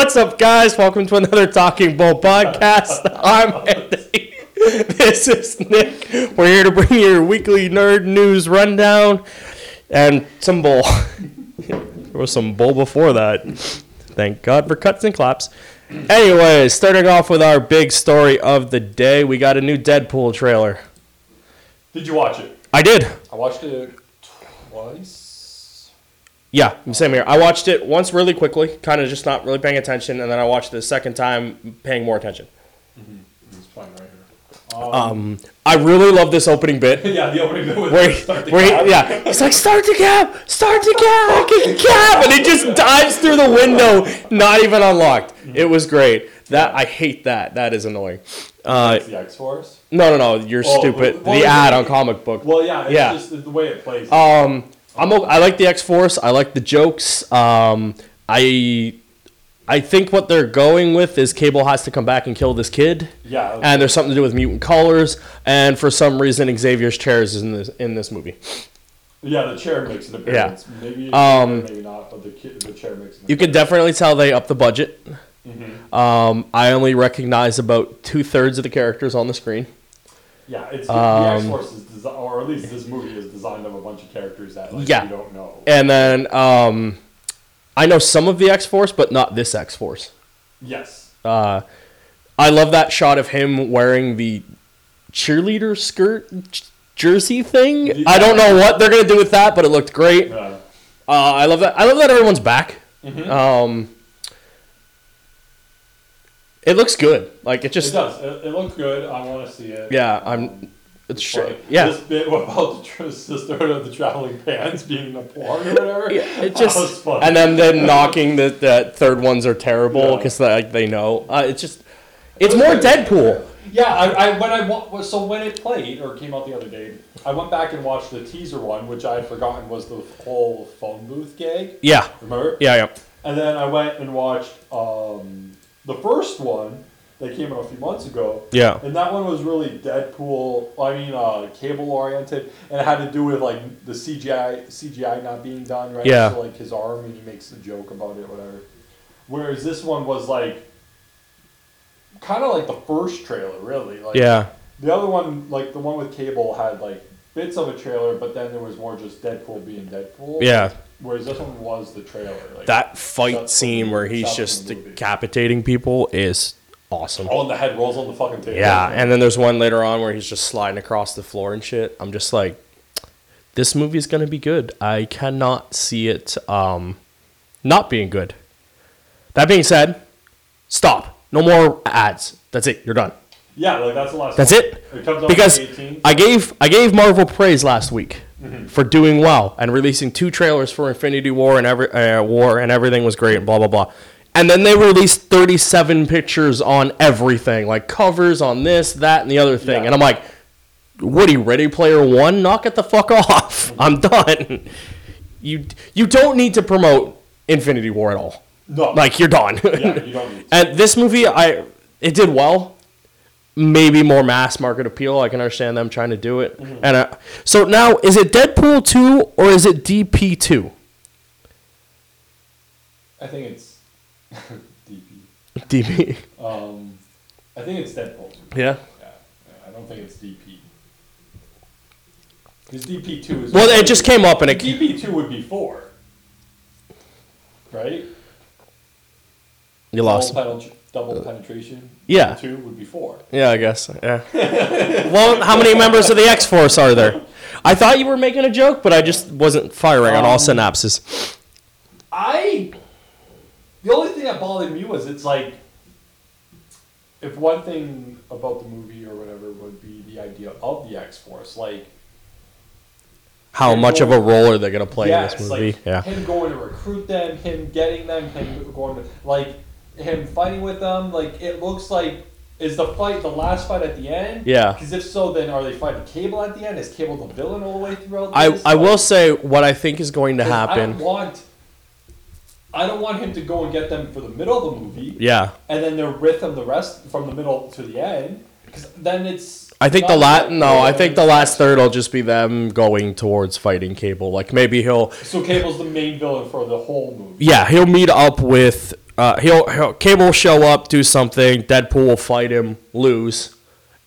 What's up, guys? Welcome to another Talking Bull podcast. I'm Anthony. This is Nick. We're here to bring you your weekly nerd news rundown and some bull. there was some bull before that. Thank God for cuts and claps. Anyways, starting off with our big story of the day, we got a new Deadpool trailer. Did you watch it? I did. I watched it twice. Yeah, same here. I watched it once really quickly, kind of just not really paying attention, and then I watched it a second time, paying more attention. It's playing right here. Um, Um, I really love this opening bit. yeah, the opening bit Where, start the where he, yeah, he's like, start the cab, start the cab, cab, and he just dives through the window, not even unlocked. It was great. That I hate that. That is annoying. Uh, the X Force. no, no, no, you're Oh, stupid. well, the well, ad on comic book. Well, yeah, it's Yeah. just the, the way it plays. Um, I'm I like the X Force. I like the jokes. Um, I I think what they're going with is Cable has to come back and kill this kid. yeah, and there's something to do with mutant colors, and for some reason Xavier's chairs is in this in this movie. yeah, the chair makes an appearance. Yeah. Maybe, Um, maybe not, but the ki- the chair makes an You can definitely tell they upped the budget. Mm-hmm. Um, I only recognize about two thirds of the characters on the screen. Yeah, it's the Um, X Force is desi- or at least this movie is designed of a bunch of characters that like, Yeah. you don't know. And then um, I know some of the X Force, but not this X Force. Yes. Uh, I love that shot of him wearing the cheerleader skirt j- jersey thing. I don't know what they're gonna do with that, but it looked great. Uh, Uh, I love that. I love that everyone's back. mhm. Um, it looks good. Like it just. it does. It, it looks good. I want to see it. yeah. I'm it's straight. Yeah. This bit about the, the of the traveling pants being a porn or whatever. Yeah, it That was just and then then knocking the, the third ones are terrible Yeah. because like they know. Uh, it's just it's It more good. Deadpool. Yeah, I, I when I so when it played or came out the other day, I went back and watched the teaser one, which I had forgotten was the whole phone booth gag. Yeah, Remember? yeah, yeah. And then I went and watched um, the first one that came out a few months ago. Yeah. And that one was really Deadpool. I mean, uh, cable oriented, and it had to do with like the CGI CGI not being done right. Yeah. So like his arm, and he makes a joke about it, whatever. Whereas this one was like, kind of like the first trailer, really. Like, Yeah, The other one, like the one with cable, had like bits of a trailer, but then there was more just Deadpool being Deadpool. yeah. Whereas this one was the trailer. Like, That fight That's scene where he's that's just the movie. decapitating people is awesome. Oh, and the head rolls on the fucking table. Yeah, and then there's one later on where he's just sliding across the floor and shit. I'm just like, this movie's gonna be good. I cannot see it um, not being good. That being said, stop. No more ads. That's it. You're done. Yeah, like that's the last. That's one. it. It comes out Because on the 18th. I gave I gave Marvel praise last week for doing well and releasing two trailers for Infinity War and every uh, War and everything was great. And blah blah blah. And then they released 37 pictures on everything, like covers on this, that, and the other thing. Yeah. And I'm like, Woody, Ready Player One, knock it the fuck off. I'm done. You you don't need to promote Infinity War at all. no, Like you're done. yeah, you don't need. And this movie, I it did well. Maybe more mass market appeal. I can understand them trying to do it. Mm-hmm. And uh, so now, is it Deadpool two or is it DP two? I think it's DP. DP. Um, I think it's Deadpool. Yeah. Yeah, yeah, I don't think it's DP. Because DP two is. Well, it just came up and it. DP two would be four. Right. You lost. Penet- double penetration. Yeah. Two would be four. Yeah, I guess. Yeah. well, how many members of the X Force are there? I thought you were making a joke, but I just wasn't firing on all Um, synapses. I. The only thing that bothered me was it's like. If one thing about the movie or whatever would be the idea of the X Force, like How much of a role are they gonna play yes, in this movie? like yeah. him going to recruit them, him getting them, him going to like him fighting with them. Like it looks like is the fight the last fight at the end? Yeah. Because if so, then are they fighting Cable at the end? Is Cable the villain all the way throughout? I, this? I will say what I think is going to 'cause I happen. don't want. I don't want him to go and get them for the middle of the movie, Yeah. and then they're with him the rest from the middle to the end. Because then it's. I think the not last no, I think the last third will just be them going towards fighting Cable. Like maybe he'll So Cable's the main villain for the whole movie. yeah, he'll meet up with uh, he'll, he'll Cable will show up, do something. Deadpool will fight him, lose,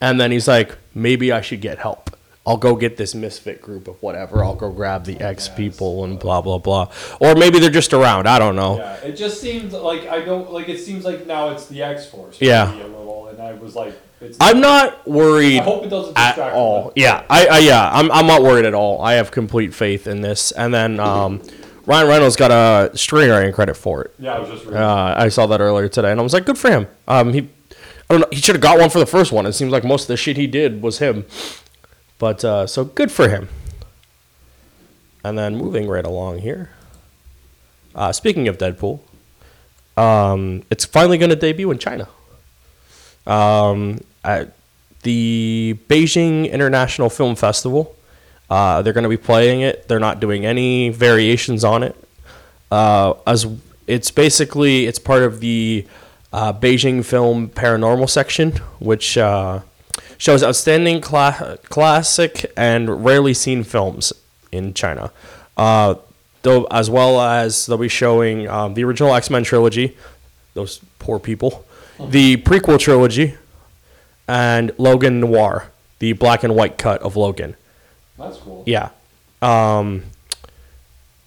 and then he's like, maybe I should get help. I'll go get this misfit group of whatever. I'll go grab the X people and blah blah blah. Or maybe they're just around. I don't know. Yeah, it just seems like I don't like. It seems like now it's the X Force. Yeah. A little, and I was like, it's. I'm not worried I hope it doesn't at distract all. them. Yeah, I, I yeah, I'm, I'm not worried at all. I have complete faith in this. And then um, Ryan Reynolds got a screenwriting credit for it. Yeah, I was just reading. Uh, I saw that earlier today, and I was like, good for him. Um, he, I don't know, he should have got one for the first one. It seems like most of the shit he did was him. But uh, so good for him. And then moving right along here. Uh, speaking of Deadpool, um, it's finally going to debut in China. Um, at the Beijing International Film Festival, uh, they're going to be playing it. They're not doing any variations on it uh, as it's basically it's part of the uh, Beijing Film Panorama section, which uh, shows outstanding cla- classic and rarely seen films in China. Uh, though, as well as they'll be showing um, the original X Men trilogy, those poor people, the prequel trilogy, and Logan Noir, the black and white cut of Logan. That's cool. Yeah. Um,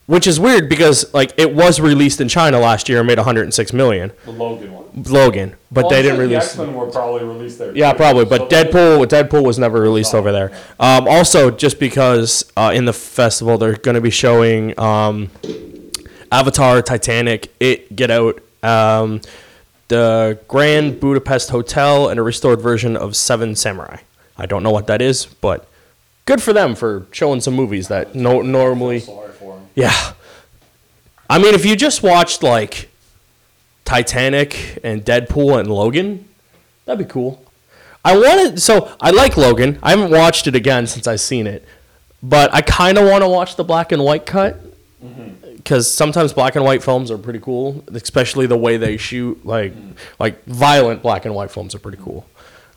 which is weird because like it was released in China last year and made 106 million. The Logan one. Logan, but Well, they I'm didn't sure The release. X Men were probably released there. Yeah, too. probably. But So Deadpool, Deadpool was never released over there. Um, also, just because uh, in the festival they're going to be showing um, Avatar, Titanic, It, Get Out, um, the Grand Budapest Hotel, and a restored version of Seven Samurai. I don't know what that is, but good for them for showing some movies that no normally. Sorry for him. Yeah. I mean, if you just watched like Titanic and Deadpool and Logan, that'd be cool. I wanted so I like Logan. I haven't watched it again since I've seen it, but I kind of want to watch the black and white cut because sometimes black and white films are pretty cool, especially the way they shoot. Like like violent black and white films are pretty cool.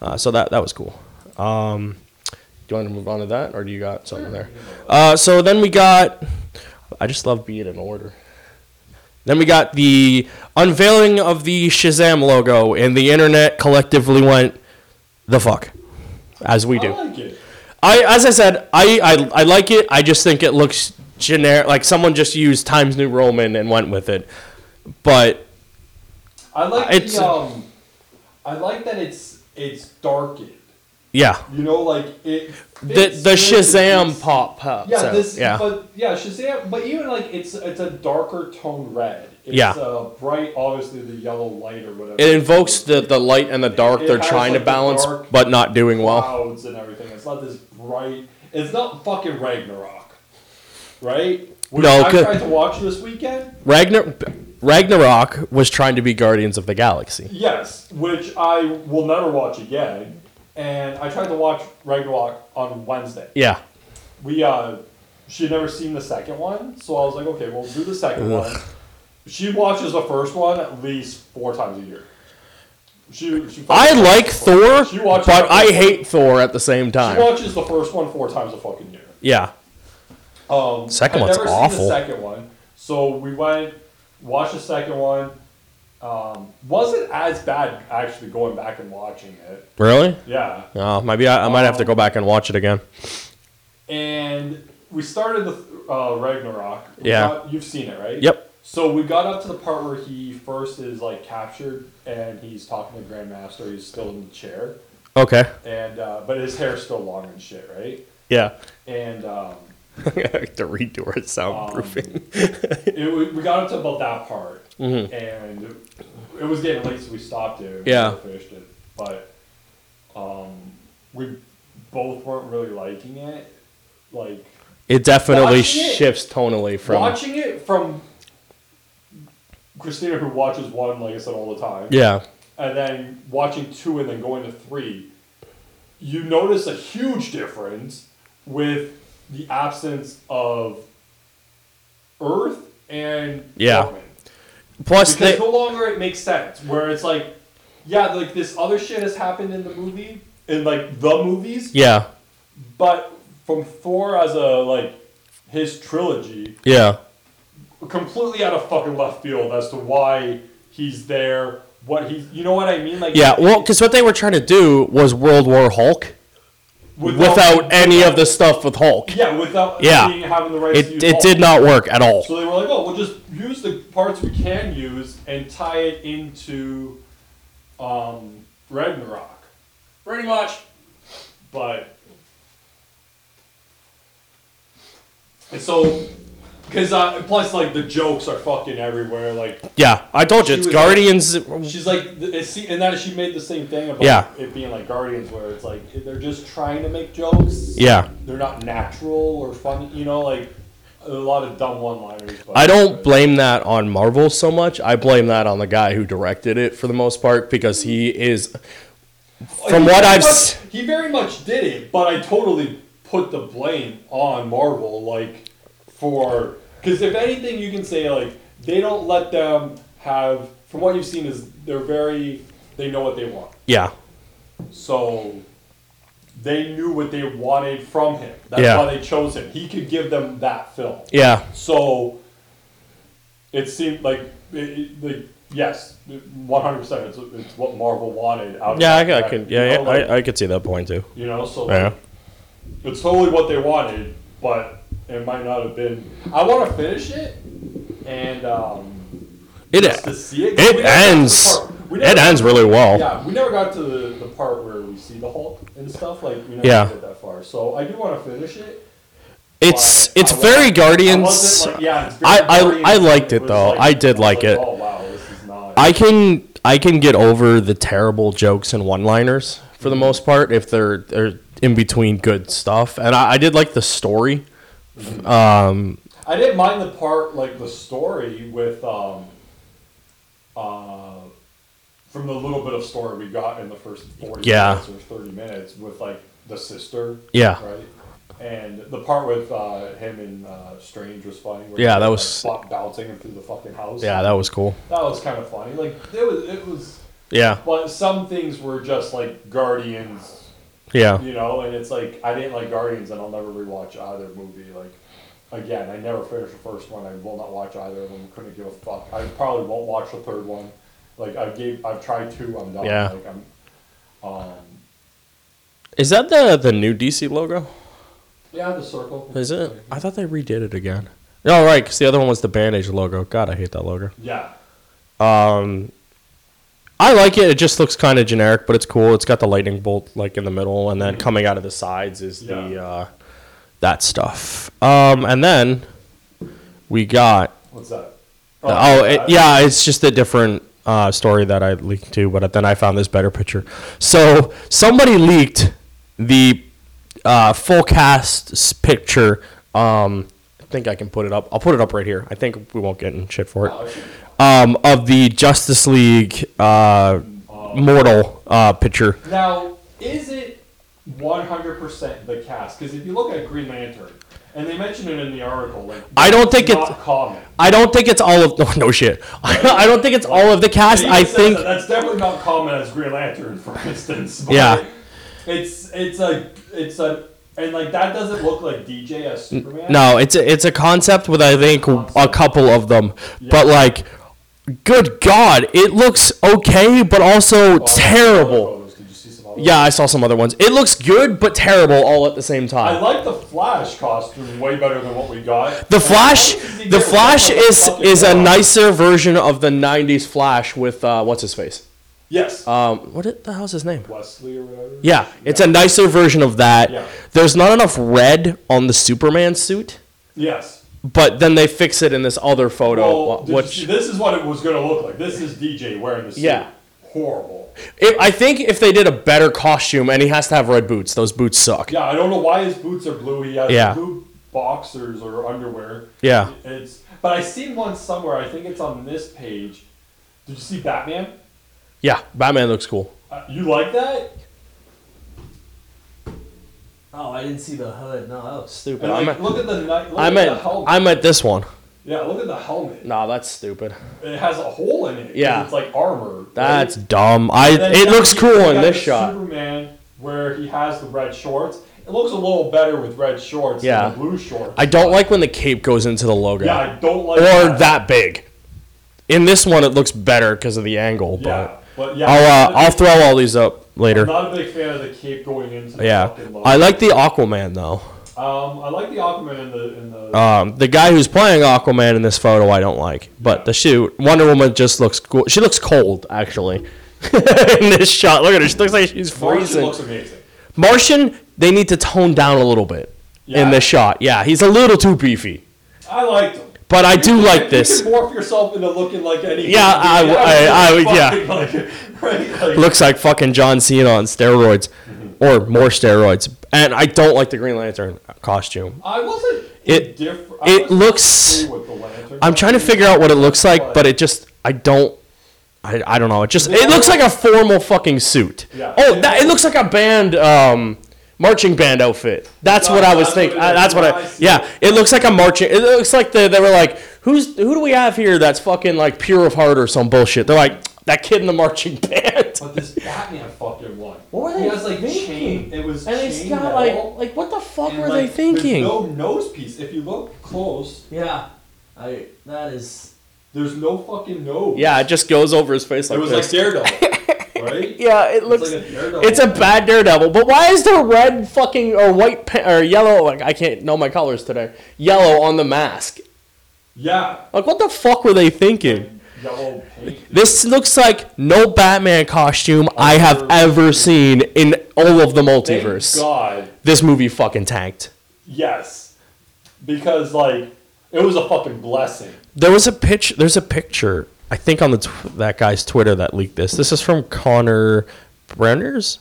Uh, so that that was cool. Um, do you want to move on to that, or do you got something there? Uh, so then we got. I just love being in order. Then we got the unveiling of the Shazam logo, and the internet collectively went, "The fuck," as we do. I like it. I, as I said, I, I, I like it. I just think it looks generic, like someone just used Times New Roman and went with it. But I like It's- the um. I like that it's it's darkened. yeah, You know, like it. the the Shazam this- pop pop. Yeah, so, this. yeah, But yeah, Shazam. But even like it's it's a darker tone red. It's Yeah. a bright, obviously the yellow light or whatever. it invokes the the light and the dark. It They're trying to like, the balance, but not doing well. clouds and everything. It's not this bright. It's not fucking Ragnarok, right? No, I 'cause- tried to watch this weekend. Ragnar Ragnarok was trying to be Guardians of the Galaxy. Yes, which I will never watch again. And I tried to watch Ragnarok on Wednesday. Yeah, We uh, she had never seen the second one, so I was like, okay, we'll do the second one. She watches the first one at least four times a year. She, she I like Thor, She watches but the I hate Thor at the same time. She time. watches the first one four times a fucking year. Yeah, Um, Second I'd one's never awful. Seen the second one, so we went watched the second one. Um, wasn't as bad actually going back and watching it. really? Yeah, Oh, maybe I, I might have to go back and watch it again. and we started the uh, Ragnarok. We Yeah. got- you've seen it, right? Yep. So we got up to the part where he first is like captured and he's talking to Grandmaster. He's still in the chair, Okay. and uh, but his hair's still long and shit, right? Yeah. And um, the redo it soundproofing. it, we- we got up to about that part, Mhm. and it was getting late, so we stopped it. Yeah. We finished it, but um, we both weren't really liking it. Like It definitely Watching it- shifts tonally from. watching it from Christina, who watches one, like I said, all the time. Yeah. and then watching two and then going to three, you notice a huge difference with the absence of Earth and Yeah. Plus, Because they, no longer it makes sense. Where it's like, yeah, like this other shit has happened in the movie, in like the movies, yeah, but from Thor as a like his trilogy, yeah, completely out of fucking left field as to why he's there, what he's, you know what I mean? Like Yeah, well, because what they were trying to do was World War Hulk without any of the stuff with Hulk. Yeah, without Yeah. being, having the rights to It, use it did not work at all. So they were like, oh, we'll just use the parts we can use and tie it into um, Ragnarok. Pretty much. But. And so. Because, uh, plus, like, the jokes are fucking everywhere. Like, Yeah, I told you, She it's was- Guardians. she's like, th- it's, and then she made the same thing about Yeah. it being like Guardians, where it's like, they're just trying to make jokes. Yeah. They're not natural or funny, you know, like, a lot of dumb one liners. but- I don't blame that on Marvel so much. I blame that on the guy who directed it for the most part because he is. From He what very I've much- s- he very much did it, but I totally put the blame on Marvel, like for because if anything, you can say like they don't let them have. From what you've seen, is they're very they know what they want, Yeah. so they knew what they wanted from him. That's Yeah. why they chose him. He could give them that film. Yeah. So it seemed like, it, like yes, one hundred percent. It's it's what Marvel wanted out. of Yeah, I, that I could. you Yeah, know, yeah like- I, I could see that point too. you know, so Yeah. like, it's totally what they wanted, but it might not have been. I want to finish it, and um, It just to see it. it 'cause we never got to the ends. It ends really well. Yeah, we never got to the, the part where we see the Hulk and stuff. Like we never Yeah. get that far. So I do want to finish it. It's but it's I very I Guardians. wasn't like- yeah, it's very I- I- Guardians, I but liked it, though. like- I did like it. Oh wow, this is not. I can I can get over the terrible jokes and one-liners for the most part if they're they're in between good stuff, and I, I did like the story. Um, I didn't mind the part like the story with um uh from the little bit of story we got in the first forty Yeah. minutes or thirty minutes with like the sister. Yeah. Right. And the part with uh, him and uh, Strange was funny. Where Yeah, that was- bu- bouncing him through the fucking house. yeah, that was cool. that was kind of funny. Like it was, it was. Yeah, But some things were just like Guardians, yeah, you know, and it's like I didn't like Guardians, and I'll never rewatch either movie. Like again, I never finished the first one. I will not watch either of them. Couldn't give a fuck. I probably won't watch the third one. Like I gave, I've tried two. I'm done. Yeah. Like I'm. Um, Is that the the new DC logo? yeah, the circle. Is it? I thought they redid it again. Oh, right, because the other one was the Bandage logo. God, I hate that logo. Yeah. Um, I like it. It just looks kind of generic, but it's cool. It's got the lightning bolt like in the middle, and then coming out of the sides is the Yeah. uh, that stuff. Um, and then we got What's that? oh, it, yeah, it's just a different uh, story that I leaked to, but then I found this better picture. So somebody leaked the uh, full cast s- picture. Um, I think I can put it up. I'll put it up right here. I think we won't get in shit for it. Um, of the Justice League uh, Mortal uh, picture. Now, is it 100% the cast? Because if you look at Green Lantern, and they mention it in the article, like I don't think not it's- common. I don't think it's all of no, no shit. I don't think it's all of the cast. I think that that's definitely not common as Green Lantern, for instance. Yeah. It's it's a it's a and like that doesn't look like DJ as Superman. no, it's a, it's a concept with I think a couple of them, but like, good God, it looks okay, but also Oh, terrible. photos. Did you see some other Yeah, I saw some other ones. It looks good, but terrible all at the same time. I like the Flash costume way better than what we got. The And Flash, as long as he the Flash is is a nicer version of the '90s Flash with uh, what's his face. Yes. Um, what the hell's his name? Wesley or whatever. Yeah, it's a nicer version of that. Yeah. There's not enough red on the Superman suit, Yes. But then they fix it in this other photo, Well, did you which see- this is what it was going to look like. This is DJ wearing the suit. Yeah. Horrible. if, I think if they did a better costume, and he has to have red boots. Those boots suck. Yeah, I don't know why his boots are blue. He has Yeah. blue boxers or underwear. Yeah. It's but I seen one somewhere. I think it's on this page. Did you see Batman? Yeah, Batman looks cool. Uh, you like that? Oh, I didn't see the hood. No, that was stupid. And I like, meant, look at the ni- look I at the meant, helmet. I meant this one. yeah, look at the helmet. Nah, that's stupid. It has a hole in it. Yeah. it's like armor. right? That's dumb. I. It looks got- cool in this shot. Superman, where he has the red shorts. It looks a little better with red shorts Yeah. than the blue shorts. I don't like when the cape goes into the logo, Yeah, I don't like or that big. In this one, it looks better because of the angle, Yeah, but but yeah, I'll uh, I'll throw all these up later. I'm not a big fan of the cape going into the Yeah, fucking logo. I like the Aquaman though. Um, I like the Aquaman in the in the. Um, the guy who's playing Aquaman in this photo, I don't like. But the shoot, Wonder Woman just looks cool. She looks cold, actually. in this shot, look at her. She looks like she's Martian freezing. looks amazing. Martian, they need to tone down a little bit in this shot. Yeah, he's a little too beefy. I liked him. But I do like this. You can morph yourself into looking like any. Yeah, I- I- I- yeah. Like, right? Like, Looks like fucking John Cena on steroids, or more steroids. And I don't like the Green Lantern costume. I wasn't. It- it I wasn't looks- with the lantern I'm trying to figure out what it looks like, but it just I don't. I, I don't know. It just it looks like a formal fucking suit. Yeah. Oh, that, it looks like a band um, marching band outfit. That's No, what I was thinking. what. That's what I. I Yeah, it. it looks like a marching. It looks like they, they were like, who's who do we have here that's fucking like pure of heart or some bullshit. They're like that kid in the marching band. But this Batman fucking one. What were He they has like thinking? chain. It was And it's chain got like like what the fuck and, were like, they thinking? There's no nose piece. If you look close, yeah, I that is. there's no fucking nose. Yeah, it just goes over his face like it was this. like Daredevil, right? Yeah, it It's looks. like a It's a bad Daredevil, but why is there red fucking or white pa- or yellow? Like I can't know my colors today. Yellow on the mask. Yeah. Like what the fuck were they thinking? Yellow paint. This looks like no Batman costume I have ever seen in all of the Thank multiverse. God. This movie fucking tanked. Yes. Because like it was a fucking blessing. There was a pitch. There's a picture. I think on the tw- that guy's Twitter that leaked this. This is from Connor Brenners,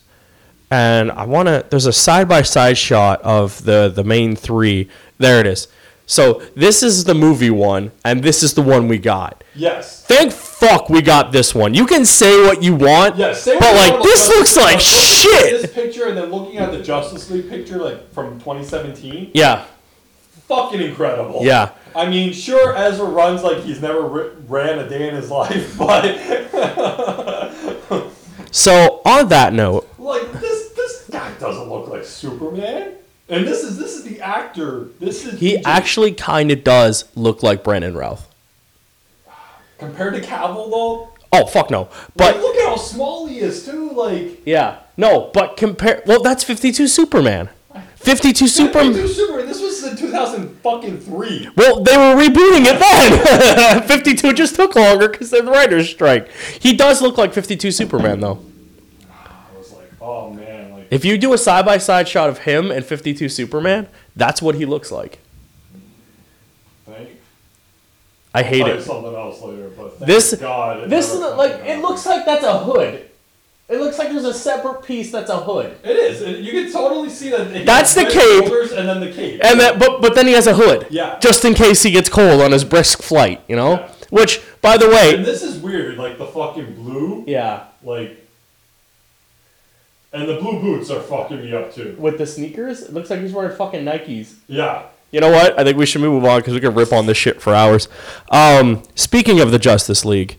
and I want to. There's a side by side shot of the the main three. There it is. So this is the movie one, and this is the one we got. Yes. Thank fuck we got this one. You can say what you want, Yes. Same but like this looks like at shit. This picture and then looking at the Justice League picture like from 2017. Yeah, Fucking incredible. yeah. I mean, sure, Ezra runs like he's never ri- ran a day in his life, but So on that note, like this, this guy doesn't look like Superman. And this is this is the actor. This is he actually kind of does look like Brandon Routh. compared to Cavill though. Oh fuck no, But but look at how small he is too. Like Yeah. No, but compare. Well, that's 52 Superman. 52 Superman. Super, Super. This was in 2000 fucking three. Well, they were rebooting it then. 52 just took longer because of the writer's strike. He does look like 52 Superman, though. I was like, oh man, like If you do a side by side shot of him and 52 Superman, that's what he looks like. thank. I hate it. Something else later, This- God. This is like it looks like that's a hood. It looks like there's a separate piece that's a hood. It is. It- You can totally see that. he That's has the red cape. shoulders And then the cape. And that, but but then he has a hood. Yeah. Just in case he gets cold on his brisk flight, you know. Yeah. Which, by the And way, this is weird. Like the fucking blue. yeah, Like. And the blue boots are fucking me up too. with the sneakers, it looks like he's wearing fucking Nikes. Yeah. You know what? I think we should move on because we could rip on this shit for hours. Um, speaking of the Justice League,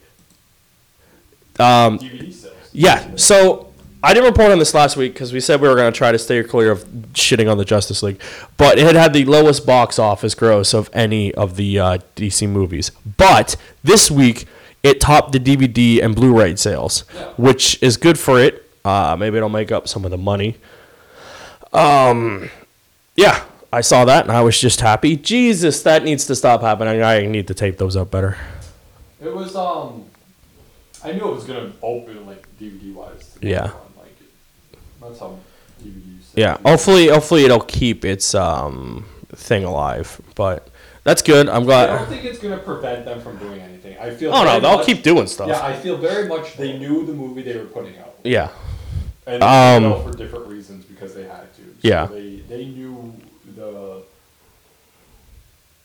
DVD sales. Yeah. So I didn't report on this last week because we said we were going to try to stay clear of shitting on the Justice League, but it had had the lowest box office gross of any of the uh, DC movies. But this week it topped the DVD and Blu-ray sales, which is good for it. Uh, maybe it'll make up some of the money. Um, yeah, I saw that and I was just happy. Jesus, that needs to stop happening. I need to tape those up better. It was um. I knew it was gonna open like DVD wise. Yeah. Like, that's how DVDs. Yeah, hopefully, hopefully it'll keep its um thing alive. But that's good. I'm glad. I don't think it's gonna prevent them from doing anything. I feel. Oh no, they'll much- keep doing stuff. Yeah, I feel very much they knew the movie they were putting out, Yeah, and they Um, for different reasons because they had to. So Yeah. They they knew the.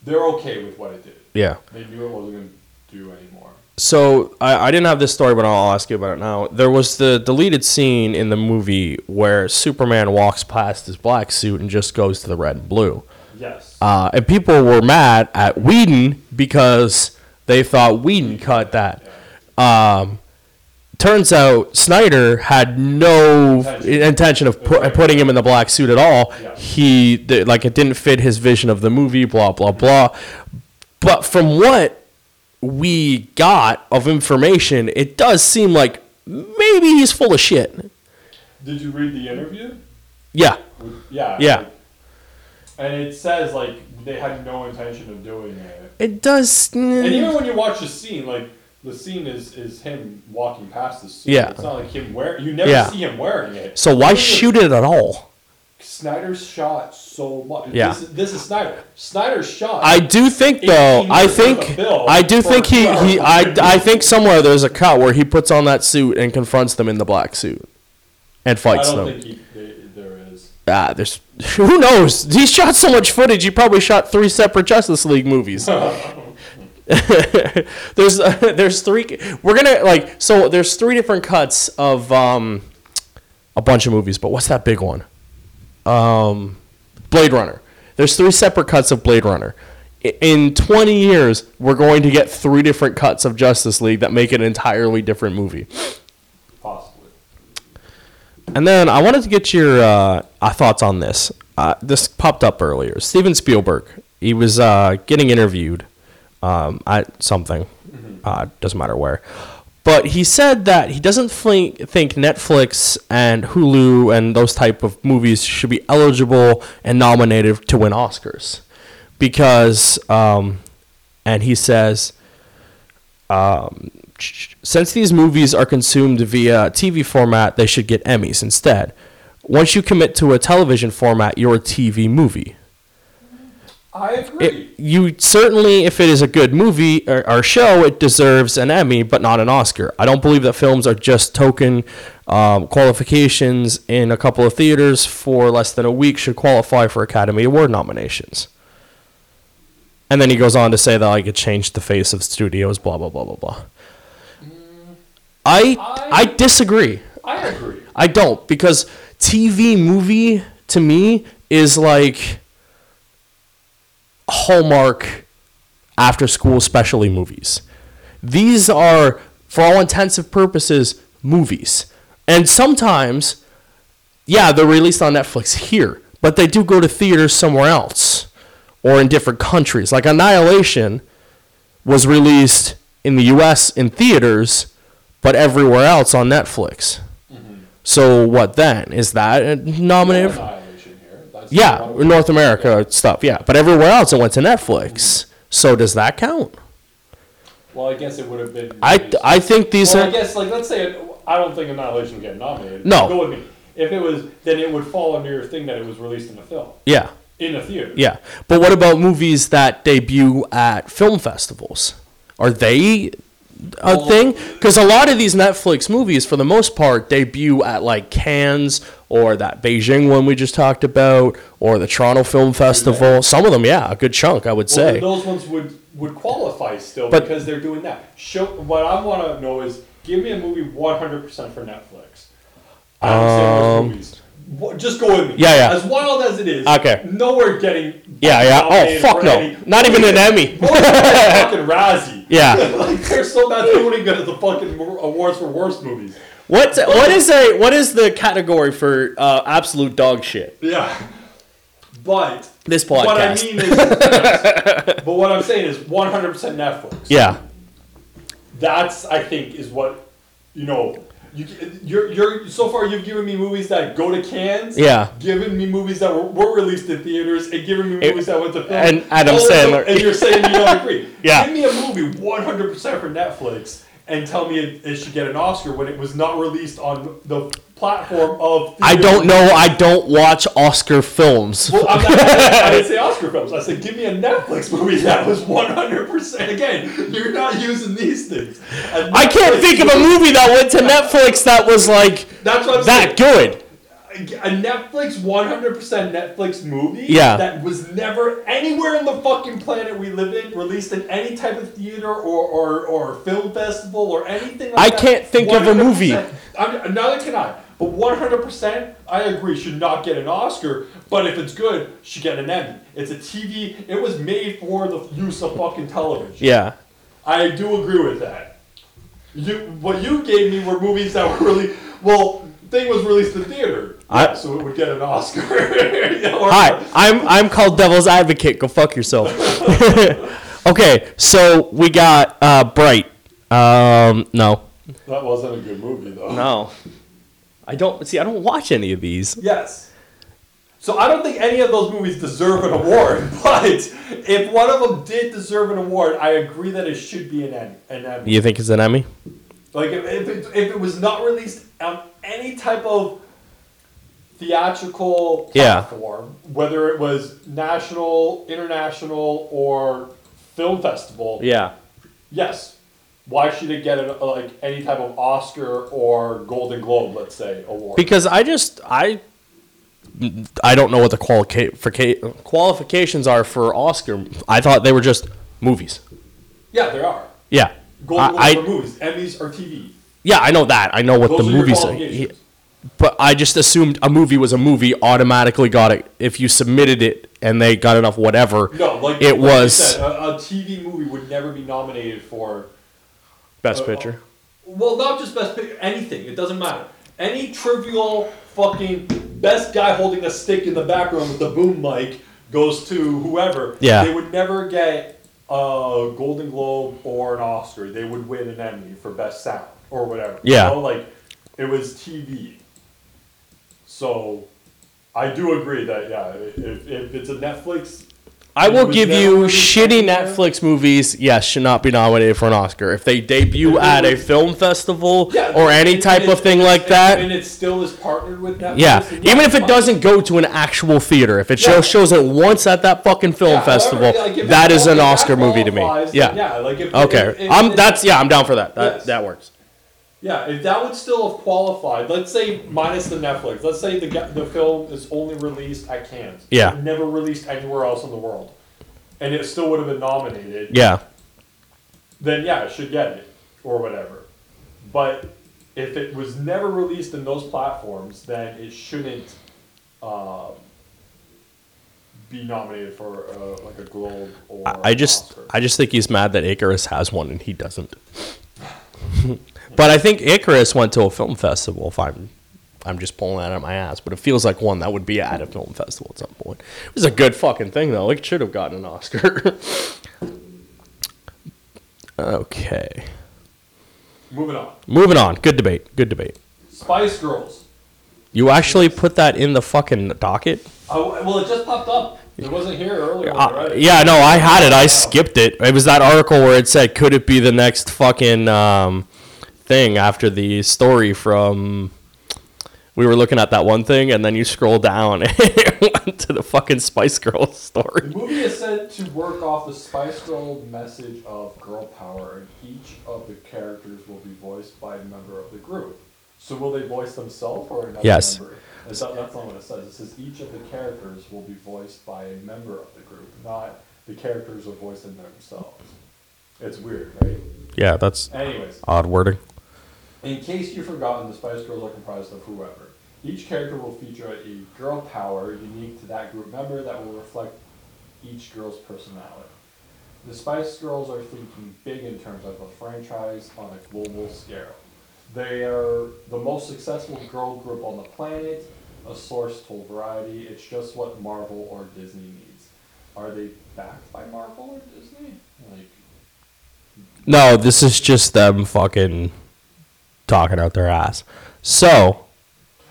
They're okay with what it did. yeah. They knew it wasn't gonna do anymore. So I, I didn't have this story, but I'll ask you about it now. There was the deleted scene in the movie where Superman walks past his black suit and just goes to the red and blue. Yes. Uh, and people were mad at Whedon because they thought Whedon cut that. Um, turns out Snyder had no Intention. intention of pu- putting him in the black suit at all. Yeah. He like it didn't fit his vision of the movie. Blah blah blah. But from what we got of information, it does seem like maybe he's full of shit. Did you read the interview? Yeah. Yeah. Yeah. and it says like they had no intention of doing it. It does. And even when you watch the scene, like the scene is is him walking past the suit. Yeah. It's not like him wearing. You never Yeah. see him wearing it. So why shoot it at all? Snyder's shot so much. Yeah. This, this is Snyder. Snyder's shot. I do think though. I think I do think he, he I. I think somewhere there's a cut where he puts on that suit and confronts them in the black suit and I fights don't them. think he, there is. Ah, there's who knows? He shot so much footage. He probably shot three separate Justice League movies. there's uh, there's three. We're gonna like so there's three different cuts of um a bunch of movies, but what's that big one? Um, Blade Runner. There's three separate cuts of Blade Runner. In 20 years, we're going to get three different cuts of Justice League that make an entirely different movie. Possibly. And then I wanted to get your uh, uh, thoughts on this. Uh, this popped up earlier. Steven Spielberg. He was uh, getting interviewed um, at something. Uh, doesn't matter where. But he said that he doesn't think, Netflix and Hulu and those type of movies should be eligible and nominated to win Oscars. Because, um, and he says, since these movies are consumed via TV format, they should get Emmys instead. Once you commit to a television format, you're a TV movie. I agree. It, you certainly, if it is a good movie or, or show, it deserves an Emmy, but not an Oscar. I don't believe that films are just token um, qualifications in a couple of theaters for less than a week should qualify for Academy Award nominations. And then he goes on to say that like it changed the face of studios, blah blah blah blah blah. I I- I disagree. I agree. I don't because TV movie to me is like Hallmark after school specialty movies. These are for all intensive purposes movies. And sometimes yeah, they're released on Netflix here, but they do go to theaters somewhere else or in different countries. Like Annihilation was released in the US in theaters, but everywhere else on Netflix. Mm-hmm. So what then? Is that a nominated? Annihilation here. That's Yeah, North America stuff. Yeah, but everywhere else it went to Netflix. So does that count? Well, I guess it would have been. I, I think these well, I are guess like let's say I don't think Annihilation would get nominated. No. Go with me. If it was, then it would fall under your thing that it was released in a film yeah in a theater. yeah. But what about movies that debut at film festivals? Are they a Well- thing? Because a lot of these Netflix movies, for the most part, debut at like Cannes or that Beijing one we just talked about, or the Toronto Film Festival. Some of them, yeah, a good chunk, I would Well, say. those ones would would qualify still But- because they're doing that. Show what I want to know is give me a movie 100% for Netflix. Um, just go with me. Yeah, yeah. As wild as it is. Okay. Nowhere getting. Yeah, yeah. Oh, fuck no. any- Not even an Emmy. Fucking Razzie. Yeah. like they're so not doing good at the fucking awards for worst movies. What what is a what is the category for uh, absolute dog shit? Yeah. But This podcast. what I mean is, but what I'm saying is 100% Netflix. Yeah. That's I think is what you know. You, you're, you're so far you've given me movies that go to Cannes. Yeah. Given me movies that were, were released in theaters and given me It- movies that went to film. and Adam All Sandler. And you're saying you don't agree. Yeah. Give me a movie 100% for Netflix and tell me it, it should get an Oscar when it was not released on the platform of. I don't know. I don't watch Oscar films. Well, I'm not, I didn't say Oscar films. I said, give me a Netflix movie that was 100%. Again, you're not using these things. I can't think of a movie that went to Netflix that was like That's what I'm that saying. good. A Netflix, 100% Netflix movie Yeah. that was never anywhere in the fucking planet we live in, released in any type of theater or, or, or film festival or anything like I that. can't think of a movie. 100%. I'm, neither can I. But 100%, I agree, should not get an Oscar. But if it's good, should get an Emmy. It's a TV. It was made for the use of fucking television. Yeah. I do agree with that. You, what you gave me were movies that were really well. Thing was released in theater, I- yeah, so it would get an Oscar. Or- Hi, I'm I'm called Devil's Advocate. Go fuck yourself. Okay, so we got uh, Bright. Um, no, That wasn't a good movie though. no, I don't see. I don't watch any of these. Yes. So I don't think any of those movies deserve an award, but if one of them did deserve an award, I agree that it should be an Emmy. An Emmy. You think it's an Emmy? Like if, if, it, if it was not released on any type of theatrical Yeah. platform, whether it was national, international, or film festival, Yeah. yes. Why should it get like any type of Oscar or Golden Globe, let's say, award? Because I just I I don't know what the qualica- qualifications are for Oscar. I thought they were just movies. yeah, there are. Yeah. Golden Globes I are movies, Emmys are TV. yeah, I know that. I know what Those the are movies are. qualifications. But I just assumed a movie was a movie, automatically got it. If you submitted it and they got enough whatever, No, like it like was said, a, a TV movie would never be nominated for Best uh, Picture. Well, not just best picture, anything. It doesn't matter. Any trivial fucking best guy holding a stick in the background with the boom mic goes to whoever. Yeah. They would never get a Golden Globe or an Oscar. They would win an Emmy for best sound or whatever. Yeah. You know, like it was TV. So I do agree that yeah, if, if it's a Netflix I will give you shitty? Netflix movies. Yes, should not be nominated for an Oscar. If they debut at a film festival Yeah, or any and- type and of thing like that, and it still is partnered with Netflix. Yeah, even if it fine. doesn't go to an actual theater, if it Yeah. shows shows it once at that fucking film Yeah, however, festival, like, if that it- is an Oscar movie to me. qualifies, then Yeah. yeah, like if Okay. if- if- I'm that's yeah, I'm down for that. That Yes. that works. Yeah, if that would still have qualified, let's say minus the Netflix, let's say the the film is only released at Cannes, Yeah. never released anywhere else in the world, and it still would have been nominated, Yeah. then yeah, it should get it or whatever. But if it was never released in those platforms, then it shouldn't um, be nominated for uh, like a Globe or I, I just Oscar. I just think he's mad that Icarus has one and he doesn't. but I think Icarus went to a film festival. If I'm I'm just pulling that out of my ass, but it feels like one that would be at a film festival at some point. It was a good fucking thing though. It should have gotten an Oscar. okay. Moving on, Moving on. Good debate. Good debate. Spice Girls. You actually put that in the fucking docket? Oh, well, it just popped up. It wasn't here earlier. Uh, it. yeah, no, I had it. I skipped it. It was that article where it said, "Could it be the next fucking um, thing after the story from?" We were looking at that one thing, and then you scroll down and it went to the fucking Spice Girls story. The movie is said to work off the Spice Girl message of girl power, and each of the characters will be voiced by a member of the group. So will they voice themselves or another Yes. member? That's not, that's not what it says. It says each of the characters will be voiced by a member of the group, not the characters are voicing themselves. It's weird, right? Yeah, that's Anyways, odd wording. In case you've forgotten, the Spice Girls are comprised of whoever. Each character will feature a girl power unique to that group member that will reflect each girl's personality. The Spice Girls are thinking big in terms of a franchise on a global scale. They are the most successful girl group on the planet, a source told Variety. It's just what Marvel or Disney needs. Are they backed by Marvel or Disney? Like, No, this is just them fucking talking out their ass. So,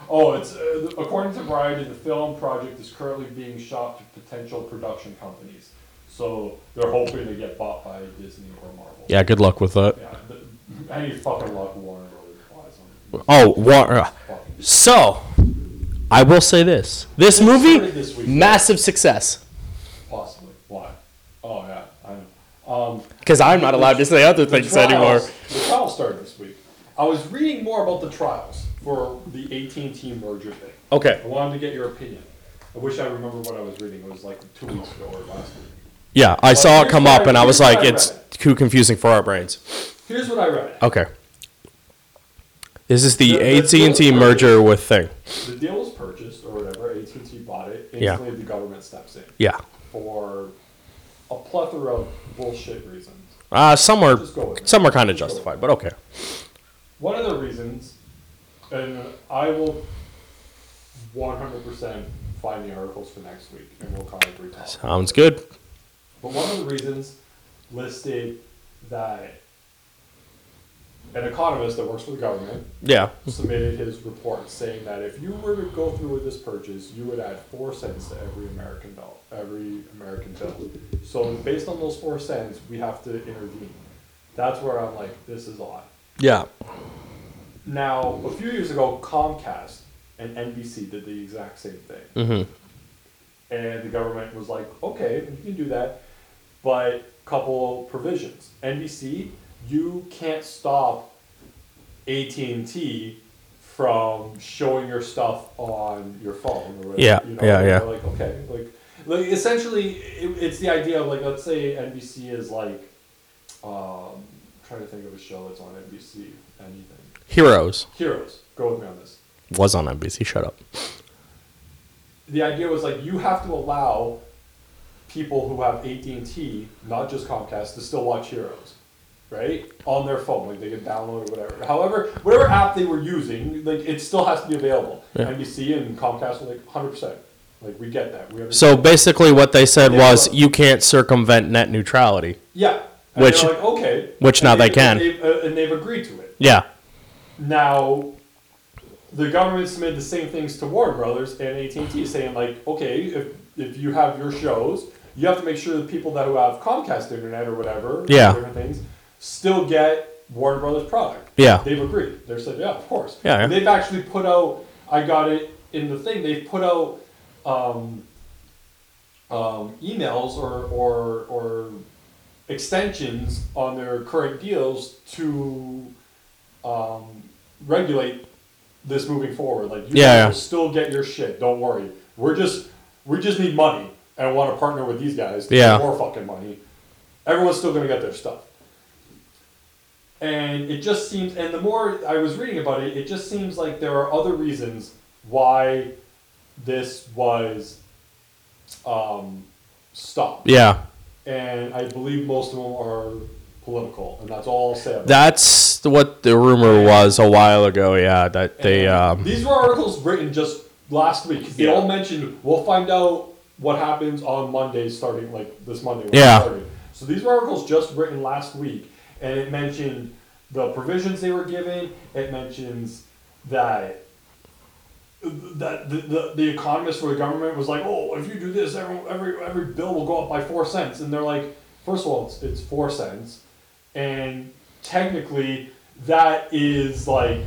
Oh, it's uh, according to Variety, the film project is currently being shot to potential production companies. So they're hoping to get bought by Disney or Marvel. yeah, good luck with that. Yeah. Any fucking luck Warner Brothers buys. Oh, War- Fucking- so I will say this: this It movie, this week. massive success. Possibly. Why? Oh yeah, I know. Um, Because I'm not allowed to say other the things anymore. The trials started. I was reading more about the trials for the AT&T merger thing. Okay. I wanted to get your opinion. I wish I remember what I was reading. It was like two weeks ago or last week. Yeah, I saw it come up and I was like, it's too confusing for our brains. Here's what I read. Okay. This is the The- the AT and T deal- merger with thing. The deal was purchased or whatever. AT&T bought it. Yeah. Instantly, the government steps in Yeah. for a plethora of bullshit reasons. Uh, some are Just go with it. some are kind of justified, but okay. One of the reasons, and I will 100% find the articles for next week, and we'll kind of retell. Sounds good. But one of the reasons listed that an economist that works for the government Yeah. submitted his report saying that if you were to go through with this purchase, you would add four cents to every American bill, every American bill. So based on those four cents, we have to intervene. That's where I'm like, this is odd. Yeah. Now, a few years ago, Comcast and NBC did the exact same thing. Mm-hmm. And the government was like, okay, you can do that, but couple provisions. NBC, you can't stop AT&T from showing your stuff on your phone or whatever. Yeah, you yeah, yeah. They're Like, okay, like, like essentially, it, it's the idea of like, let's say NBC is like, um, trying to think of a show that's on NBC, anything. Heroes Heroes, go with me on this. was on NBC. Shut up. the idea was like you have to allow people who have AT&T, not just Comcast, to still watch Heroes, right? On their phone, like they can download or whatever. However, whatever app they were using, like it still has to be available. Yeah. NBC and Comcast were like 100%. Like we get that. We understand. So basically, what they said was you can't circumvent net neutrality. yeah. And Which- they're like, okay. Which And now they they've- can. they've, uh, and they've agreed to it. Yeah. Now, the government submitted the same things to Warner Brothers and AT and T, saying like, okay, if if you have your shows, you have to make sure the people that who have Comcast internet or whatever, Yeah. different things, still get Warner Brothers product. Yeah. they've agreed. They said, yeah, of course. Yeah, yeah. And they've actually put out. I got it in the thing. They've put out um, um, emails or or or extensions on their current deals to um, regulate this moving forward. Like you Yeah, guys yeah. will still get your shit. Don't worry. We're just we just need money and want to partner with these guys to Yeah. more fucking money. Everyone's still gonna get their stuff. And it just seems, and the more I was reading about it, it just seems like there are other reasons why this was um, stopped. Yeah. And I believe most of them are political, and that's all I'll say. About it. That's what the rumor was a while ago. Yeah, that they. Um, These were articles written just last week. They Yeah. all mentioned we'll find out what happens on Monday, starting like this Monday. When Yeah. Started. So these were articles just written last week, and it mentioned the provisions they were given. It mentions that that the, the, the economist for the government was like, oh, if you do this, every, every every bill will go up by four cents, and they're like, first of all, it's, it's four cents, and technically that is like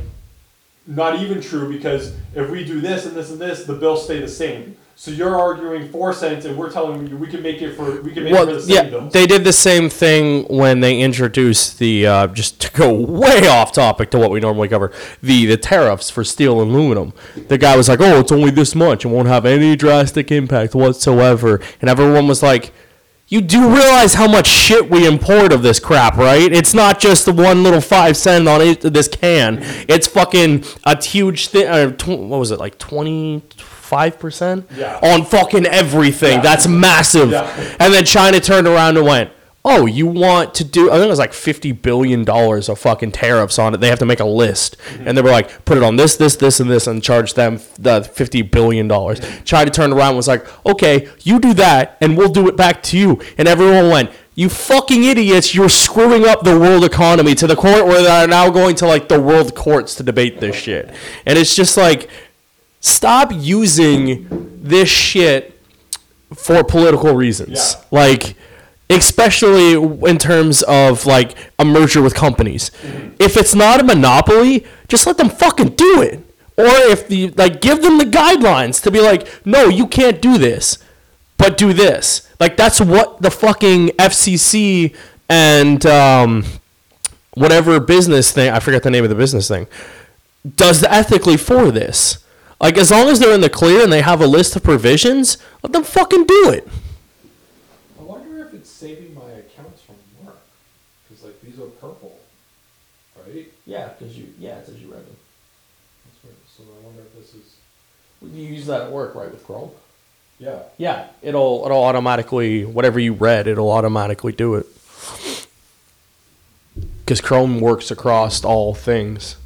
not even true because if we do this and this and this, the bills stay the same. So you're arguing four cents, and we're telling you we can make it for we can make it for well, the same yeah, they did the same thing when they introduced the uh, just to go way off topic to what we normally cover the the tariffs for steel and aluminum. The guy was like, "Oh, it's only this much and won't have any drastic impact whatsoever," and everyone was like. You do realize how much shit we import of this crap, right? It's not just the one little five cent on it, this can. It's fucking a huge thing. Uh, tw- what was it like twenty five percent Yeah. on fucking everything? Yeah. That's massive. Yeah. And then China turned around and went, "Oh, you want to do? I think it was like fifty billion dollars of fucking tariffs on it. They have to make a list, mm-hmm. and they were like, put it on this, this, this, and this, and charge them the fifty billion dollars." Mm-hmm. China turned around and was like, "Okay, you do that, and we'll do it back to you." And everyone went. You fucking idiots! You're screwing up the world economy to the point where they're now going to like the world courts to debate this shit. And it's just like, stop using this shit for political reasons. Yeah. Like, especially in terms of like a merger with companies. If it's not a monopoly, just let them fucking do it. Or if the like, give them the guidelines to be like, no, you can't do this, but do this. Like that's what the fucking FCC and um, whatever business thing I forget the name of the business thing does ethically for this. Like as long as they're in the clear and they have a list of provisions, let them fucking do it. I wonder if it's saving my accounts from work because like these are purple, right? Yeah, because you yeah, it says you read them. That's weird. So I wonder if this is You use that at work, right, with Chrome? yeah. Yeah, it'll it'll automatically whatever you read, it'll automatically do it. Because Chrome works across all things.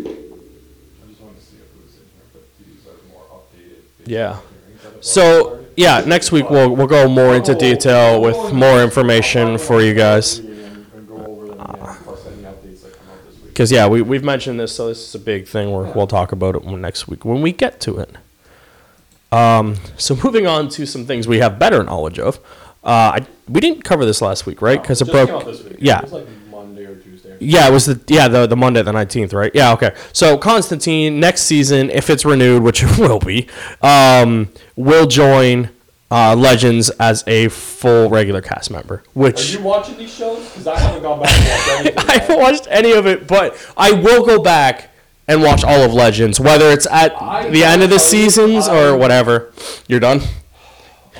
I just wanted to see if it was in here, but these are more updated. Yeah. Is that a So- yeah, next week we'll we'll go more into detail with more information for you guys. And, and go over them again, plus any updates that come out this week. Because yeah, we we've mentioned this, so this is a big thing. We're, we'll talk about it next week when we get to it. Um, so moving on to some things we have better knowledge of. Uh, I, we didn't cover this last week, right? Because it Just broke. came out this week. Yeah. It was like Yeah, it was the yeah the the Monday the nineteenth, right? Yeah, okay. So Constantine next season, if it's renewed, which it will be, um, will join uh, Legends as a full regular cast member. Which Are you watching these shows? Because I haven't gone back and watched. I haven't watched any of it, but I will go back and watch all of Legends, whether it's at I the end of the gotta tell you, seasons I- or whatever. You're done.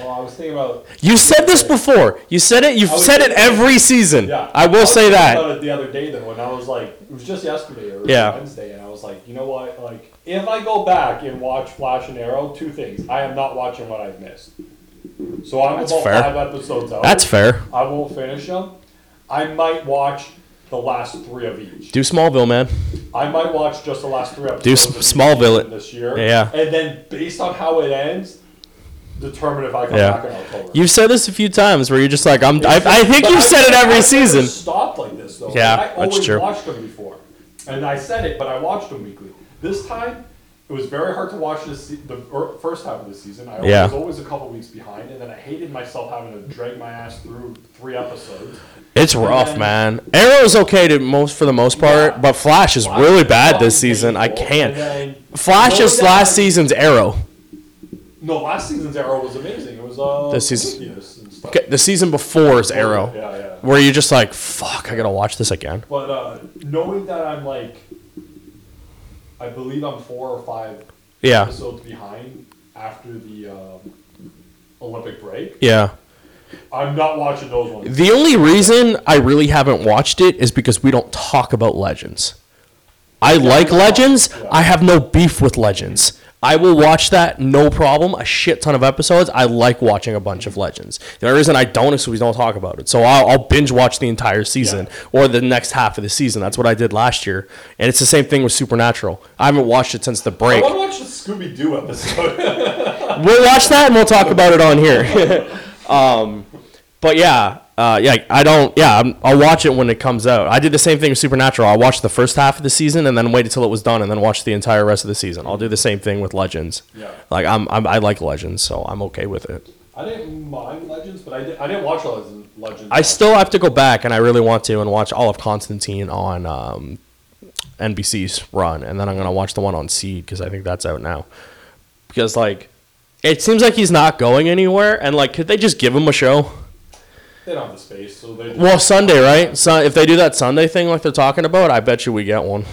Oh, I was thinking about. You said this before. You said it. You've I was said it thinking- every season. Yeah. I will was say thinking that. About it the other day though, and I was like, it was just yesterday or Yeah. Wednesday, and I was like, you know what? Like, if I go back and watch Flash and Arrow, two things: I am not watching what I've missed. So I'm That's about fair. five episodes out. That's fair. I won't finish them. I might watch the last three of each. Do Smallville, man. I might watch just the last three episodes. Do of each Smallville this year. Yeah. And then based on how it ends, determine if I come Yeah. back in October. You've said this a few times where you're just like, I'm. I, I think But you've said it I've every never season. Stopped like this though. Yeah, I that's always true. watched them before, and I said it, but I watched them weekly. This time, it was very hard to watch this se- the er, first half of the season. I Yeah. was always a couple weeks behind, and then I hated myself having to drag my ass through three episodes. It's rough, then- man. Arrow's okay to most for the most part, Yeah. but Flash is really bad this season. I can't. Flash is last season's Arrow. No, last season's Arrow was amazing. It was uh, This season- Prometheus and stuff. Okay, the season before is Arrow, Yeah, yeah. where you're just like, fuck, I gotta watch this again. But uh, knowing that I'm like, I believe I'm four or five Yeah, episodes behind after the um, Olympic break. yeah. I'm not watching those ones. The only reason I really haven't watched it is because we don't talk about Legends. I like Legends. I have no beef with Legends. I will watch that, no problem. A shit ton of episodes. I like watching a bunch of Legends. The only reason I don't is because we don't talk about it. So I'll, I'll binge watch the entire season or the next half of the season. That's what I did last year. And it's the same thing with Supernatural. I haven't watched it since the break. I want to watch the Scooby Doo episode. we'll watch that and we'll talk about it on here. um, but yeah, uh, yeah, I don't. Yeah, I'm, I'll watch it when it comes out. I did the same thing with Supernatural. I watched the first half of the season and then wait until it was done and then watch the entire rest of the season. I'll do the same thing with Legends. Yeah. Like I'm, I'm I like Legends, so I'm okay with it. I didn't mind Legends, but I, did, I didn't watch Legends. Legends. I still have to go back and I really want to and watch all of Constantine on um, NBC's run, and then I'm gonna watch the one on Seed because I think that's out now. Because like, it seems like he's not going anywhere, and like, could they just give him a show? They don't have the space, so they. Well, Sunday, right? So if they do that Sunday thing like they're talking about, I bet you we get one.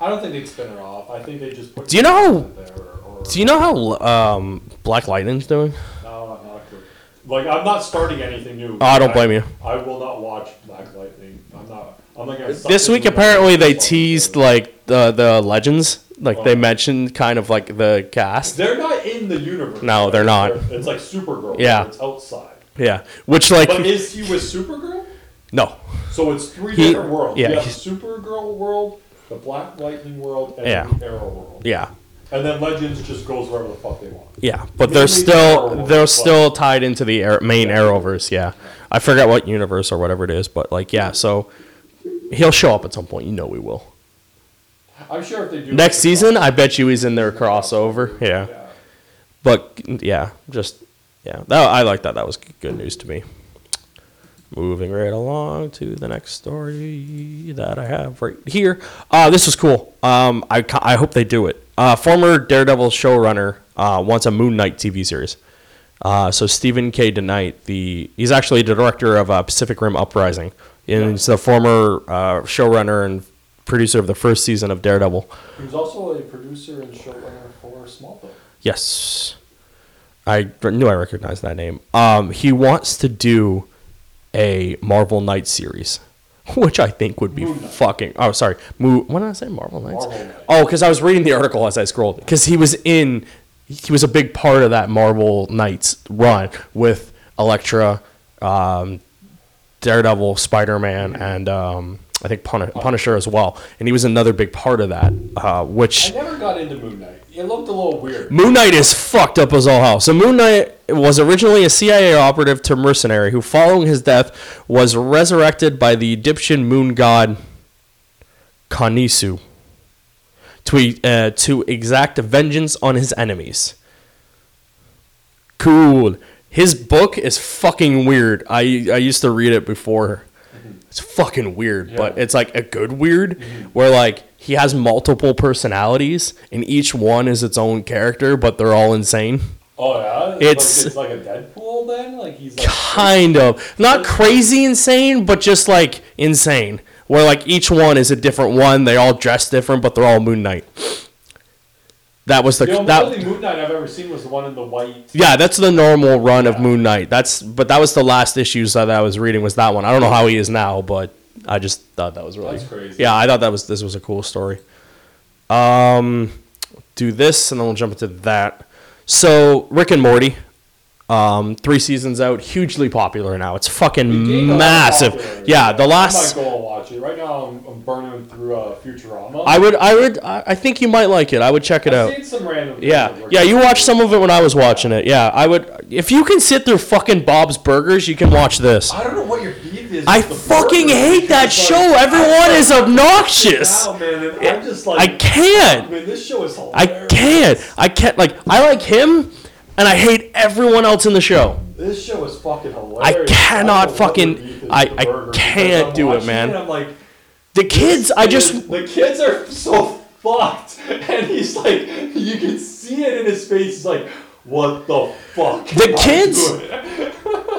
I don't think they'd spin her off. I think they just put. Do you know- There or, or, Do you know how um, Black Lightning's doing? No, I'm not. Like I'm not starting anything new. Oh, I don't blame you. I will not watch Black Lightning. I'm not. I'm not gonna. This week, apparently, they teased like the the legends, like they Oh. mentioned kind of like the cast. They're not in the universe. No, they're not. It's like Supergirl. Yeah. It's outside. Yeah, which like But is he with Supergirl? no, So it's three He- different worlds. yeah, You have he's- Supergirl world, the Black Lightning world, and Yeah. the Arrow world. yeah. And then Legends just goes wherever the fuck they want. Yeah, but they're Maybe still Arrowverse, they're but- still tied into the Ar- main. Arrowverse. Yeah, I forget what universe or whatever it is, but like yeah, so he'll show up at some point. You know we will. I'm sure if they do Next season, I bet you he's in their crossover. Yeah, yeah. but yeah, just yeah, that, I like that. That was good news to me. Moving right along to the next story that I have right here. Uh, this was cool. Um, I, I hope they do it. Uh, former Daredevil showrunner uh, wants a Moon Knight TV series. Uh, so Stephen K. DeKnight, the he's actually the director of uh, Pacific Rim Uprising, and he's the former uh, showrunner and producer of the first season of Daredevil. He was also a producer and showrunner for Smallville. Yes, I knew I recognized that name. Um, he wants to do a Marvel Knight series, which I think would be fucking. Oh, sorry, Mo- What did I say? Marvel Knights. Marvel. Oh, because I was reading the article as I scrolled. Because he was in, he was a big part of that Marvel Knights run with Elektra, um, Daredevil, Spider Man, and um, I think Pun- Punisher as well. And he was another big part of that, uh, which. I never got into Moon Knight. It looked a little weird. Moon Knight is fucked up as all hell. So Moon Knight, was originally a CIA operative to mercenary who, following his death, was resurrected by the Egyptian moon god Khonshu to, uh, to exact vengeance on his enemies. Cool. His book is fucking weird. I I used to read it before. It's fucking weird, but it's like a good weird where like he has multiple personalities and each one is its own character, but they're all insane. Oh yeah, It's- like, it's like a Deadpool then. Like he's like Kind of. Not crazy insane, but just like insane. Where like each one is a different one. They all dress different, but they're all Moon Knight. That was the You know, that only Moon Knight I've ever seen was the one in the white. Yeah, that's the normal run of Moon Knight. That's but that was the last issues that I was reading was that one. I don't know how he is now, but I just thought that was really That's crazy. Yeah, I thought that was this was a cool story. Um, do this and then we'll jump into that. So Rick and Morty, um, three seasons out, hugely popular now. It's fucking a lot of massive. Yeah, the I last. might go and watch it. Right now, I'm, I'm burning through uh, Futurama. I would, I would, I I think you might like it. I would check it I've out. seen some random. Yeah, yeah. You watched some of it when I was watching it. Yeah, I would. If you can sit through fucking Bob's Burgers, you can watch this. I don't know what your beef is. I fucking hate that show. like- Everyone is obnoxious. Now, man, I'm just like I can't. Man, this show is I can't. I can't. Like, I like him, and I hate everyone else in the show. This show is fucking hilarious. I cannot what fucking- your beef is I- I can't do it, man. I'm like, The kids, I just. the kids are so fucked, and he's like, you can see it in his face. He's like, what the fuck? The I kids-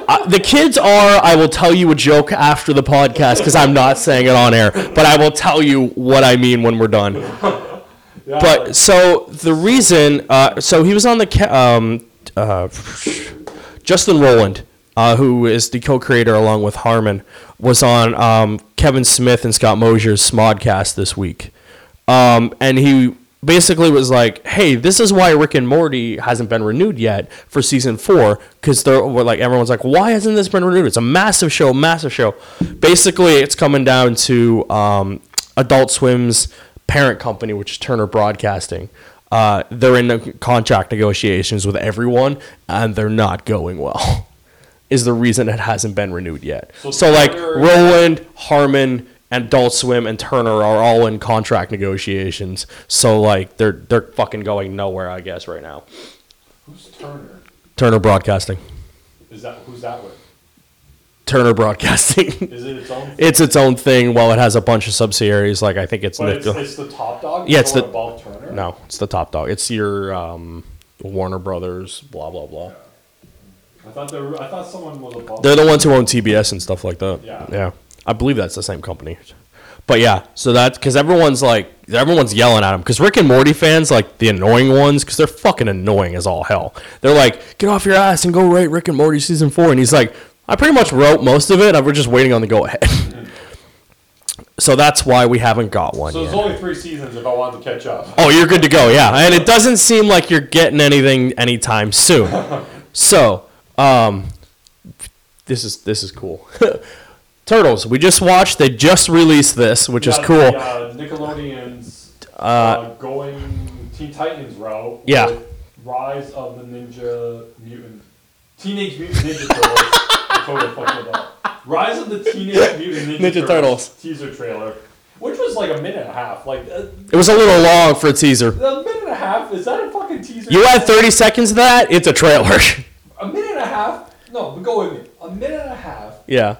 Uh, the kids are. I will tell you a joke after the podcast because I'm not saying it on air, but I will tell you what I mean when we're done. But so the reason, uh, so he was on the ca- um, uh, Justin Roiland, uh, who is the co-creator along with Harmon, was on um, Kevin Smith and Scott Mosier's Smodcast this week, um, and he basically was like, "Hey, this is why Rick and Morty hasn't been renewed yet for season four because they're like everyone's like, why hasn't this been renewed? It's a massive show, massive show. Basically, it's coming down to um, Adult Swim's parent company, which is Turner Broadcasting. Uh, they're in the contract negotiations with everyone, and they're not going well. Is the reason it hasn't been renewed yet. So, So like Roiland, Harmon, and Adult Swim and Turner are all in contract negotiations. So like they're they're fucking going nowhere, I guess, right now. who's Turner? Turner Broadcasting. Is that who's that with? Turner Broadcasting. Is it its own? it's its own thing. While it has a bunch of subsidiaries, like I think it's, but it's, it's the top dog. Yeah, it's the- above Turner. no, it's the top dog. It's your um, Warner Brothers, blah blah blah. I thought there. Were, I thought someone was above. They're the ones who own TBS and stuff like that. Yeah. Yeah. I believe that's the same company. But yeah, so that's because everyone's like, everyone's yelling at him. Because Rick and Morty fans, like the annoying ones, because they're fucking annoying as all hell. They're like, get off your ass and go write Rick and Morty season four. And he's like, I pretty much wrote most of it. We're just waiting on the go ahead. so that's why we haven't got one so yet. only three seasons if I want to catch up. Oh, you're good to go. Yeah, and it doesn't seem like you're getting anything anytime soon. So, um, this is this is cool. Turtles. We just watched. They just released this, which is cool. the, uh, Nickelodeon's uh, going Teen Titans route. Yeah. Rise of the Ninja Mutant, Teenage Mutant Ninja Turtles. Totally fucked it up. Rise of the Teenage Mutant Ninja, Ninja Turtles. teaser trailer, which was like a minute and a half. Like uh, It was a little long for a teaser. a minute and a half is that a fucking teaser? You add 30 seconds to that, it's a trailer. a minute and a half. No, but go with me. A minute and a half yeah.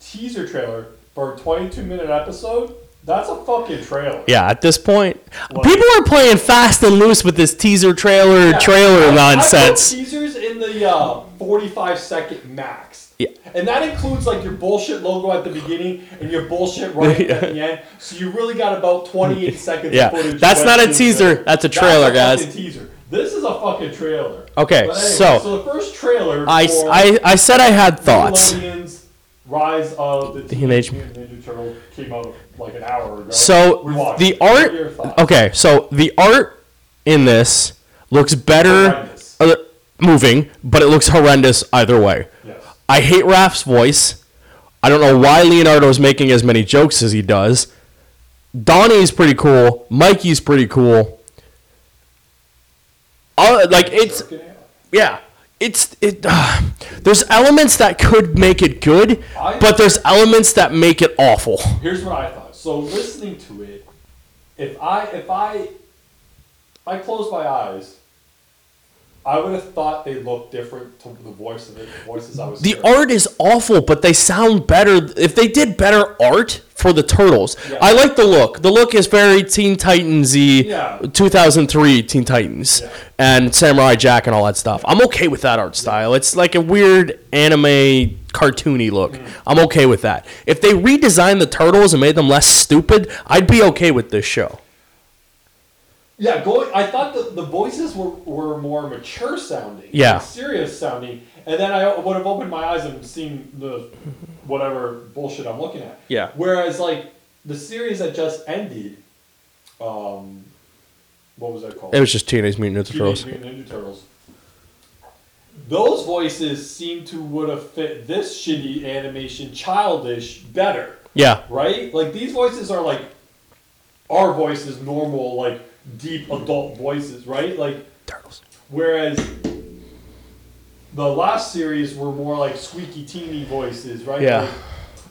teaser trailer for a 22 minute episode. That's a fucking trailer. Yeah, at this point, people are playing fast and loose with this teaser trailer Yeah, trailer I- I put nonsense. teasers in the uh, 45 second max. Yeah. And that includes like your bullshit logo at the beginning and your bullshit right at the end. So you really got about 28 seconds Yeah, of footage. that's not a teaser, that's a trailer, That's a guys. teaser. This is a fucking trailer. Okay, anyway, so- so the first trailer I, for I, I said I had thoughts. Rise of the Teenage- Mutant Ninja Turtle came out like an hour ago. So the art, are your thoughts? okay. So the art in this looks better uh, moving, but it looks horrendous either way. Yes. I hate Raph's voice. I don't know why Leonardo's making as many jokes as he does. Donnie's pretty cool. Mikey's pretty cool. Uh, like it's yeah. it's it. Uh, there's elements that could make it good, but there's elements that make it awful. Here's what I thought. So listening to it, if I if I if I close my eyes, I would have thought they looked different to the voice of it, the voices I was. The hearing. art is awful, but they sound better if they did better art for the turtles. Yeah. I like the look. The look is very Teen Titans y, Yeah. 2003 Teen Titans Yeah. and Samurai Jack and all that stuff. I'm okay with that art style. It's like a weird anime cartoony look. Mm-hmm. I'm okay with that. If they redesigned the turtles and made them less stupid, I'd be okay with this show. Yeah, going. I thought the, the voices were, were more mature sounding. Yeah. serious sounding, and then I would have opened my eyes and seen the whatever bullshit I'm looking at. Yeah. Whereas like the series that just ended, um, what was that called? It was just Teenage Mutant Ninja Turtles. Teenage. Mutant Ninja Turtles. Those voices seem to would have fit this shitty animation childish better, Yeah. right? Like these voices are like our voices, normal, like deep adult voices, right? Like Turtles. whereas the last series were more like squeaky teeny voices, right? Yeah. Like,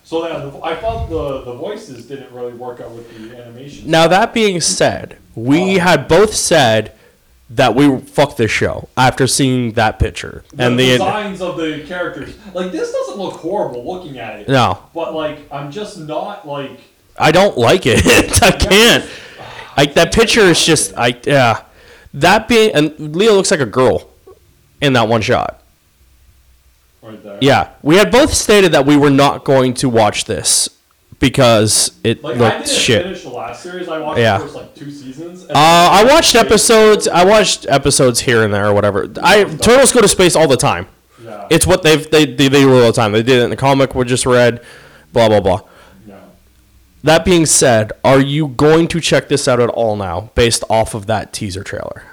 so that the, I felt the the voices didn't really work out with the animation. Now that being said, we Oh. had both said that we fuck this show after seeing that picture the and the designs of the characters. Like this doesn't look horrible looking at it. no, But like I'm just not like I don't like it. I can't. Like that picture is just I yeah. That being and Leo looks like a girl in that one shot. right there. Yeah, we had both stated that we were not going to watch this because it Like I didn't shit. finish the last series. I watched Yeah. the first like two seasons. and Uh, I watched episodes. I watched episodes here and there or whatever. I turtles go to space all the time. Yeah. It's what they've they they, they do all the time. They did it in the comic we just read. Blah blah blah. Yeah. That being said, are you going to check this out at all now, based off of that teaser trailer?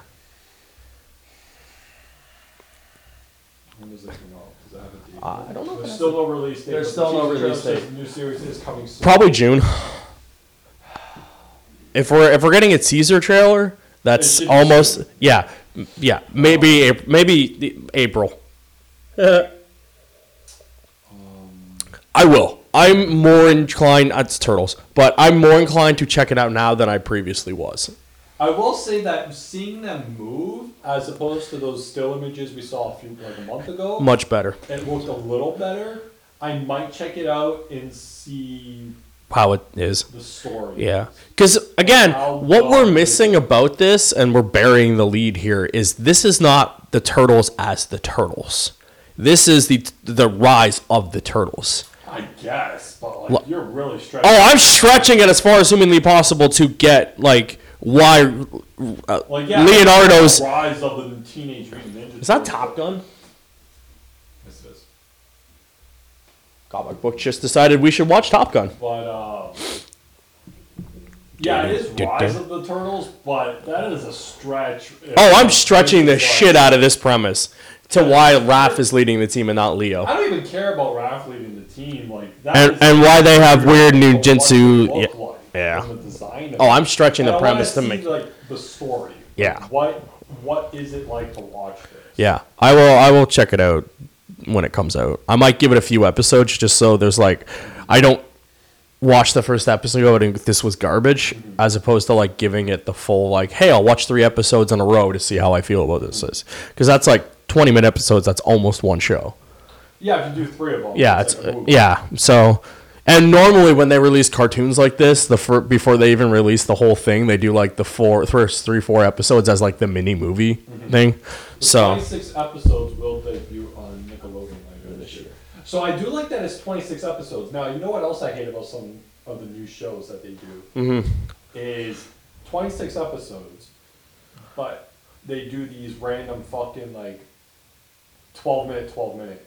When does it come out? Does it have a date? Uh, I don't know There's still no release date. There's still no release date. The new series is coming soon. Probably June. If we're if we're getting a teaser trailer, that's should almost soon. yeah yeah maybe Ap- maybe the- April. I will. I'm more inclined. It's turtles, but I'm more inclined to check it out now than I previously was. I will say that seeing them move, as opposed to those still images we saw a few like a month ago, Much better. it looked a little better. I might check it out and see How it is. the story. Yeah. Because, again, How what we're missing about this, and we're burying the lead here, is this is not the Turtles as the Turtles. This is the the rise of the Turtles. I guess, but like Lo- you're really stretching. Oh, I'm stretching it as far as humanly possible to get, like, why uh, like yeah, Leonardo's. rise of the teenage mutant ninja. Is that Top Gun? Yes, it is. Comic book just decided we should watch Top Gun. But uh, yeah, it is rise of the turtles, but that is a stretch. Oh, I'm stretching the like- shit out of this premise to why Raph is leading the team and not Leo. I don't even care about Raph leading the team, like that. And- and why they have weird new yeah. like Yeah. Oh. I'm stretching the premise to make. like the story. Yeah. What what is it like to watch this? Yeah, I will. I will check it out when it comes out. I might give it a few episodes just so there's like, I don't watch the first episode and this was garbage, mm-hmm. as opposed to like giving it the full like, hey, I'll watch three episodes in a row to see how I feel about this is because that's like 20 minute episodes. That's almost one show. Yeah, if you do three of them. Yeah, it's like a yeah. So, and normally when they release cartoons like this, the fir- before they even release the whole thing, they do like the four first three four episodes as like the mini movie thing. The So 26 episodes will debut on Nickelodeon later this year. So I do like that it's 26 episodes. Now, you know what else I hate about some of the new shows that they do? Mhm. Is 26 episodes, but they do these random fucking like 12 minute, 12 minute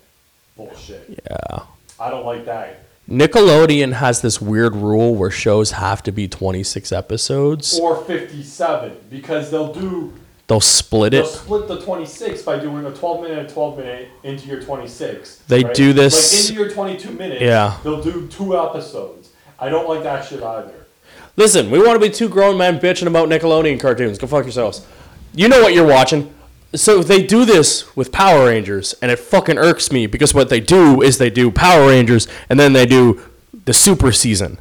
bullshit. yeah. I don't like that. Nickelodeon has this weird rule where shows have to be 26 episodes. Or 57, because they'll do They'll split it. They'll split the 26 by doing a 12 minute and 12 minute into your 26. They do this- Like into your 22 minutes. Yeah. They'll do two episodes. I don't like that shit either. Listen, we want to be two grown men bitching about Nickelodeon cartoons. Go fuck yourselves. You know what you're watching. So they do this with Power Rangers, and it fucking irks me because what they do is they do Power Rangers, and then they do the Super season,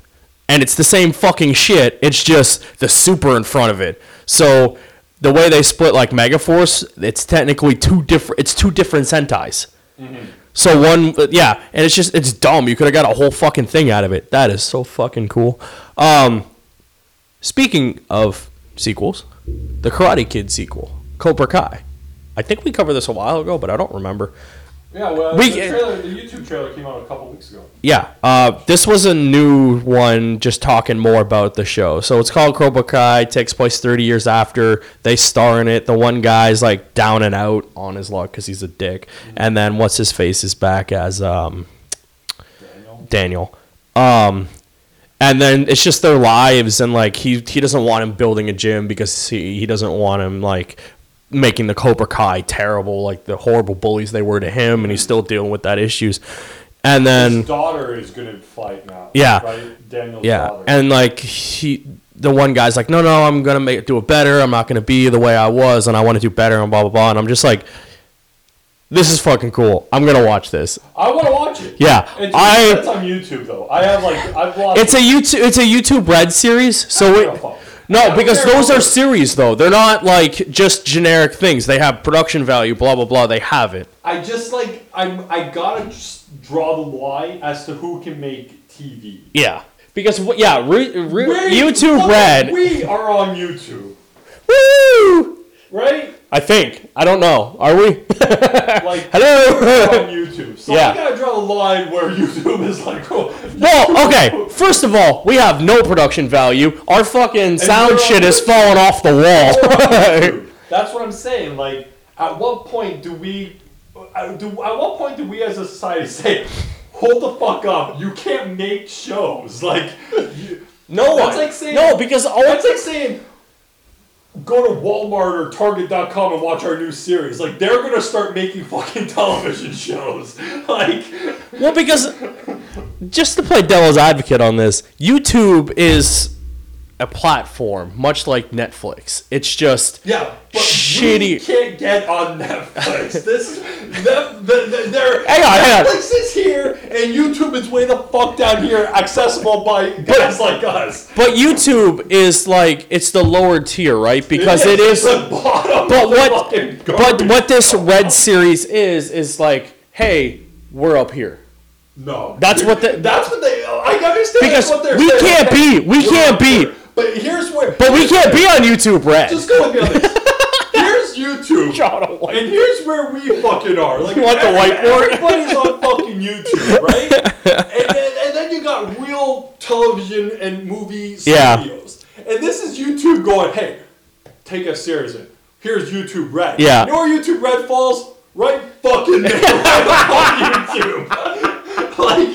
and it's the same fucking shit. It's just the Super in front of it. So the way they split like Megaforce, it's technically two different. It's two different Sentais. So one, yeah, and it's just it's dumb. You could have got a whole fucking thing out of it. That is so fucking cool. Um, speaking of sequels, the Karate Kid sequel, Cobra Kai. I think we covered this a while ago, but I don't remember. Yeah, well, We- the, trailer, the YouTube trailer came out a couple weeks ago. Yeah, uh, this was a new one, just talking more about the show. So it's called Cobra Kai. Takes place 30 years after they star in it. The one guy's like down and out on his luck because he's a dick, and then what's his face is back as um, Daniel. Daniel. Um, and then it's just their lives, and like he he doesn't want him building a gym because he he doesn't want him like making the Cobra Kai terrible, like the horrible bullies they were to him, and he's still dealing with that issues. And then His daughter is gonna fight now. Yeah. Right? Daniel's yeah, daughter. and like he, the one guy's like, no, no, I'm gonna make do it better. I'm not gonna be the way I was, and I want to do better, and blah blah blah. And I'm just like, this is fucking cool. I'm gonna watch this. I want to watch it. Yeah, It's, I- That's on YouTube though. I have like I've watched. It's a YouTube. It's a YouTube Red series. So it. No, because those are series though. They're not like just generic things. They have production value. Blah blah blah. They have it. I just like I'm. I gotta just draw the line as to who can make TV. Yeah. Because yeah, re, re, YouTube Red. We are on YouTube, Woo! Right? I think. I don't know. Are we? Like we're Hello. on YouTube. So Yeah. I gotta draw the line where YouTube is like. Oh, Well, okay. First of all, we have no production value. Our fucking sound shit is YouTube. falling off the wall. YouTube. That's what I'm saying. Like, at what point do we? uh, Do at what point do we as a society say, "Hold the fuck up! You can't make shows." Like, you, no That's like saying- no, because all That's like saying, go to Walmart or Target.com and watch our new series. Like, they're gonna start making fucking television shows. Like, Well, because just to play devil's advocate on this, YouTube is a platform much like Netflix. It's just yeah, but we can't get on Netflix. this, the, the, the, Hang on, hang on. Netflix is here, and YouTube is way the fuck down here, accessible by guys like us. but YouTube is like it's the lower tier, right? Because it is the bottom. but what fucking but what this red series is is like, hey, we're up here. No, That's what the- that's what they. I understand Because what they're we can't be- we can't be. But here's where. But we can't be on YouTube Red. Just go with me on this. Here's YouTube. John, like- And here's where we fucking are. Like You want the whiteboard? Everybody's on fucking YouTube, right? and, then, and then you got real television and movie studios, Yeah. And this is YouTube going, hey, take us seriously. Here's YouTube Red. Yeah. You know where YouTube Red falls? Right fucking there. right on YouTube. like,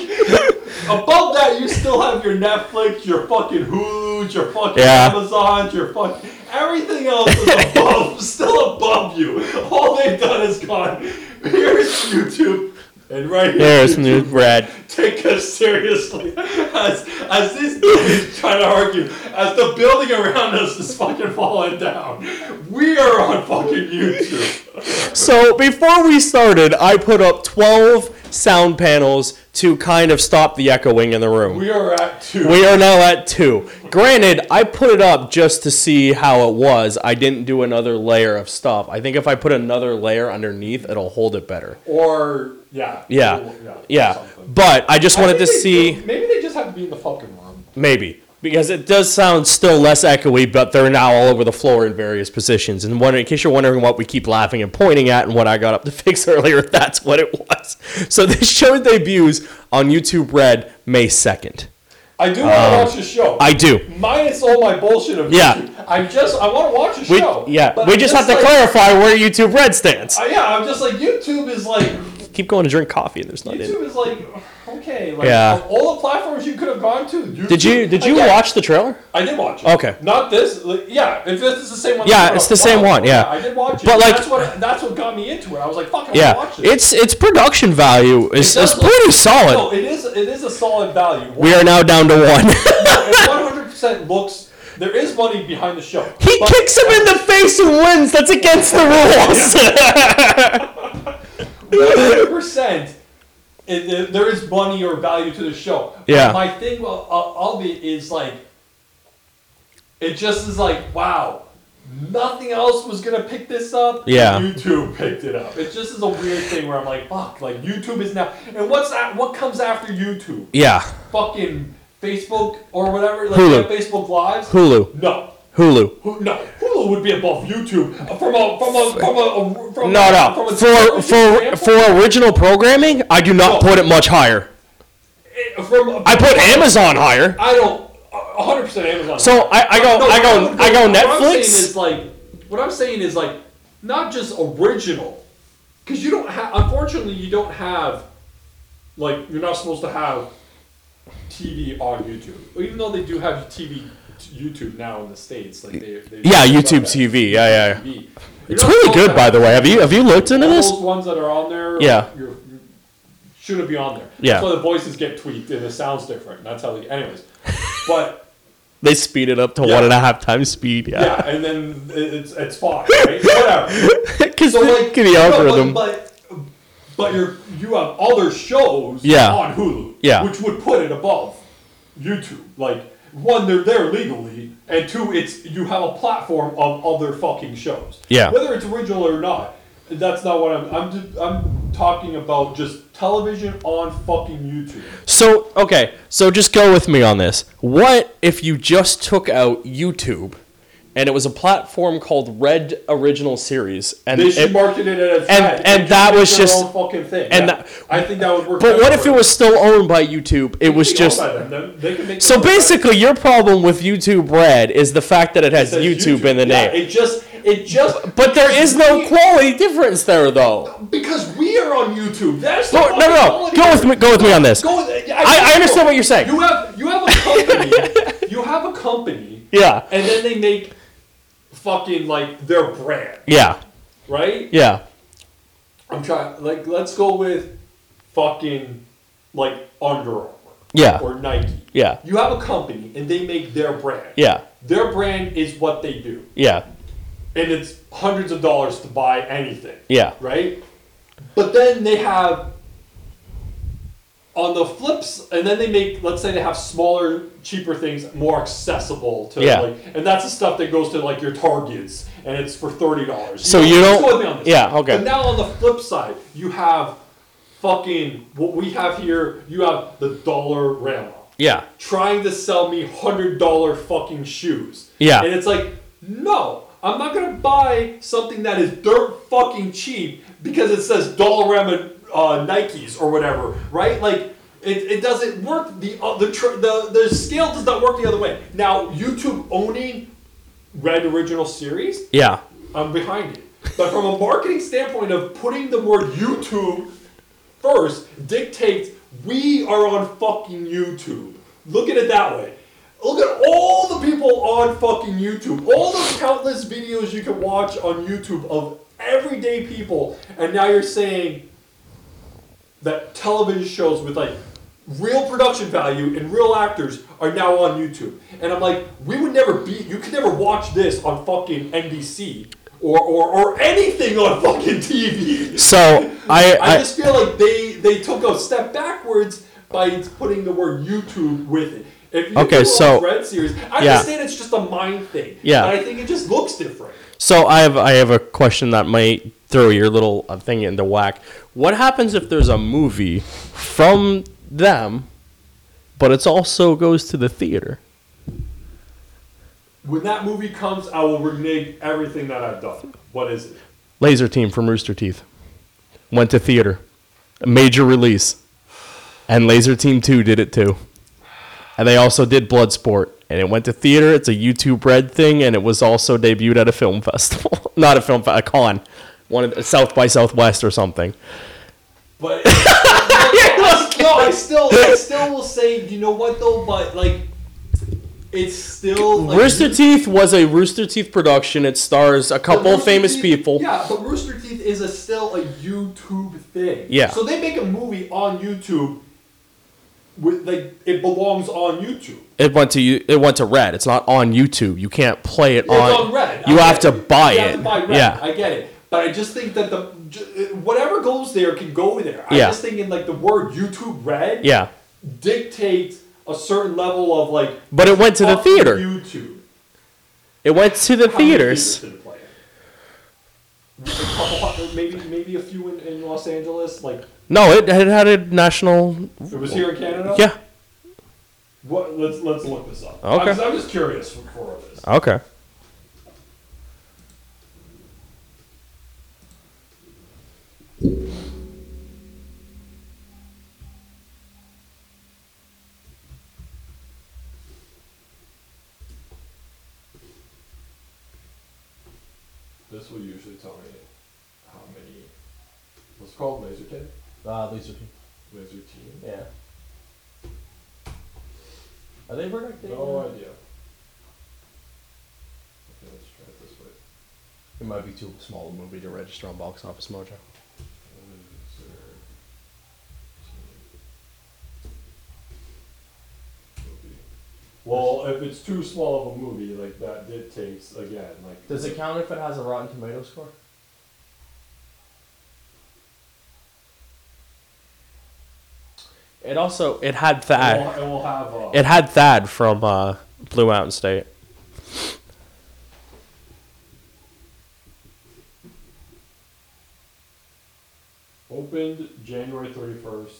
above that, you still have your Netflix, your fucking Hulu, your fucking Yeah. Amazons, your fucking. Everything else is above, still above you. All they've done is gone, here's YouTube, and right here. There's new Red. Take us seriously. As, as this dude is trying to argue, as the building around us is fucking falling down, we are on fucking YouTube. So before we started, I put up 12 sound panels to kind of stop the echoing in the room. We are at two. We are now at two. Granted, I put it up just to see how it was. I didn't do another layer of stuff. I think if I put another layer underneath, it'll hold it better. or, yeah. Yeah. yeah. Something. But I just wanted to they- see. Maybe they just have to be in the fucking room. Maybe. Because it does sound still less echoey, but they're now all over the floor in various positions. And one, in case you're wondering what we keep laughing and pointing at and what I got up to fix earlier, that's what it was. So this show debuts on YouTube Red May 2nd. I do want to watch the show. Um, I do. Minus all my bullshit of Yeah. YouTube. I just I want to watch the We, show. yeah, but we I'm just have to like, clarify where YouTube Red stands. uh, yeah, I'm just like YouTube is like Keep going to drink coffee and there's nothing. in. YouTube is like okay. Like, Yeah. of all the platforms you could have gone to. YouTube, Did you did you Again, watch the trailer? I did watch it. Okay. Not this. Like, yeah, if this is the same one. Yeah, it's the same while one, ago, yeah. I did watch it. But, like- that's what that's what got me into it. I was like, fuck, I Yeah, want to watch this. its its production value is, It is does look- pretty No, solid. it is. It is a solid value. We are now down to one. 100% looks there is money behind the show. He But- kicks him in the face and wins. That's against the rules. One hundred percent. There is money or value to the show. Yeah. My thing of, uh, of it is like, it just is like, wow, nothing else was gonna pick this up. Yeah. YouTube picked it up. It just is a weird thing where I'm like, fuck, like YouTube is now. And what's that? What comes after YouTube? yeah. Fucking Facebook or whatever. Like Hulu. Facebook Lives. Hulu. No. Hulu. No, Hulu would be above YouTube from a from a from a, a from No, a, no. from a For for for original programming, I do not No. put it much higher. eh, from I put Amazon higher. I don't. a hundred percent Amazon. So I, I go No, I go what I go what I'm saying Netflix. is like what I'm saying is like not just original, because you don't have. Unfortunately, you don't have like you're not supposed to have TV on YouTube. Even though they do have TV YouTube now in the states, like they, they Yeah, YouTube TV. Yeah, yeah. yeah. TV. It's really good, by the way. Have you have you looked into all this? those ones that are on there, Yeah. you're, you shouldn't be on there. Yeah. So the voices get tweaked and it sounds different. That's how they, anyways. But They speed it up to Yeah. one and a half times speed. yeah, Yeah. and then it's it's fine, right? Whatever. Because So like the no, but- but, but you're you have other shows Yeah. on Hulu, Yeah. which would put it above YouTube. Like one, they're there legally, and two, it's you have a platform of other fucking shows. Yeah. Whether it's original or not, that's not what I'm. I'm just, I'm talking about just television on fucking YouTube. So okay, so just go with me on this. What if you just took out YouTube, and it was a platform called Red Original Series, and They should it- market it as and- that, and just that was their just- own fucking thing. and yeah. that- I think that would work. but what if it was still owned by YouTube? It was just own by them, then They can make so basically your problem with YouTube Red is the fact that it has It says YouTube, in the Yeah, name. It just, it just. But there is no quality difference there, though. because we are on YouTube. That's the No, no, no. Go with me. Go with me on this. With, I, I understand what you're saying. You have you have a company. you have a company, Yeah, and then they make fucking like their brand, yeah, right? yeah, I'm trying. Like, let's go with fucking like Under Armour yeah, or Nike. yeah, You have a company, and they make their brand. yeah, Their brand is what they do, yeah, and it's hundreds of dollars to buy anything. yeah, right? But then they have on the flips, and then they make, let's say they have smaller, cheaper things more accessible to, Yeah. like, and that's the stuff that goes to like your Targets, and it's for thirty dollars. So you don't- go with me on this. yeah, okay. But now on the flip side, you have fucking what we have here. You have the Dollarama yeah, trying to sell me hundred dollar fucking shoes. Yeah. And it's like, no, I'm not gonna buy something that is dirt fucking cheap because it says Dollar Dollarama uh, Nikes or whatever, right? Like. It, it doesn't work. The uh, the, tr- the the scale does not work the other way. Now YouTube owning Red Original Series, yeah. I'm behind it. But from a marketing standpoint of putting the word YouTube first dictates we are on fucking YouTube. Look at it that way. Look at all the people on fucking YouTube. All the countless videos you can watch on YouTube of everyday people. And now you're saying that television shows with like real production value and real actors are now on YouTube. And I'm like, we would never be, you could never watch this on fucking NBC or, or, or anything on fucking TV. So I, I I just feel like they, they took a step backwards by putting the word YouTube with it. If you Okay, so- Red series, I yeah. understand it's just a mind thing. Yeah. But I think it just looks different. So I have I have a question that might throw your little uh, thing into whack. What happens if there's a movie from them, but it also goes to the theater? When that movie comes, I will renege everything that I've done. What is it? Lazer Team from Rooster Teeth went to theater, a major release, and Lazer Team Two did it too. And they also did Bloodsport, and it went to theater. It's a YouTube Red thing, and it was also debuted at a film festival, not a film, a con, one of the, South by Southwest or something. But no, I still, I still will say, you know what though? But like, it's still like, Rooster Teeth was a Rooster Teeth production. It stars a couple famous Teeth- people. Yeah, but Rooster Teeth is a, still a YouTube thing. Yeah. So they make a movie on YouTube. With, like it belongs on YouTube. It went to you. It went to Red. It's not on YouTube. You can't play it It's on. on Red. You I have get to it. buy You it. have to buy Red. Yeah. I get it. But I just think that the j- whatever goes there can go there. I Yeah. just think in like the word YouTube Red Yeah. dictates a certain level of like. But it went to the theater. YouTube. It went to the How many theaters. theaters did it play? A couple, maybe maybe a few in, in Los Angeles. Like No, it, it had a national. it was here in Canada. Yeah. What? Let's let's look this up. Okay. I'm, I'm just curious for, for this. Okay. This will usually tell me how many. What's it called laser kid? Uh, Lazer Team. Lazer Team. Yeah. Are they protected? No idea. Okay, let's try it this way. It might be too small a movie to register on Box Office Mojo. Lazer Team. Movie. Well, if it's too small of a movie, like that dictates again, like Does it count if it has a Rotten Tomato score? It also it had it Thad. will, it will have uh, It had Thad from uh, Blue Mountain State. Opened January 31st.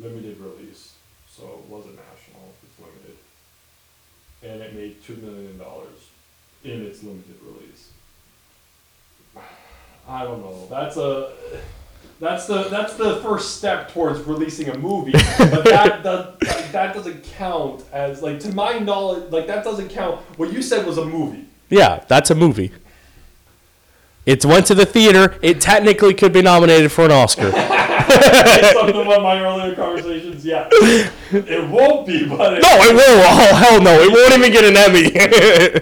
Limited release. So it wasn't national, it's limited. And it made $2 million in its limited release. I don't know. That's a. That's the that's the first step towards releasing a movie, but that that, that doesn't count as like to my knowledge like that doesn't count. What you said was a movie. Yeah, that's a movie. It went to the theater. It technically could be nominated for an Oscar. One of my earlier conversations, yeah. It won't be, but it, No, it won't. Oh hell no! It won't even get an Emmy.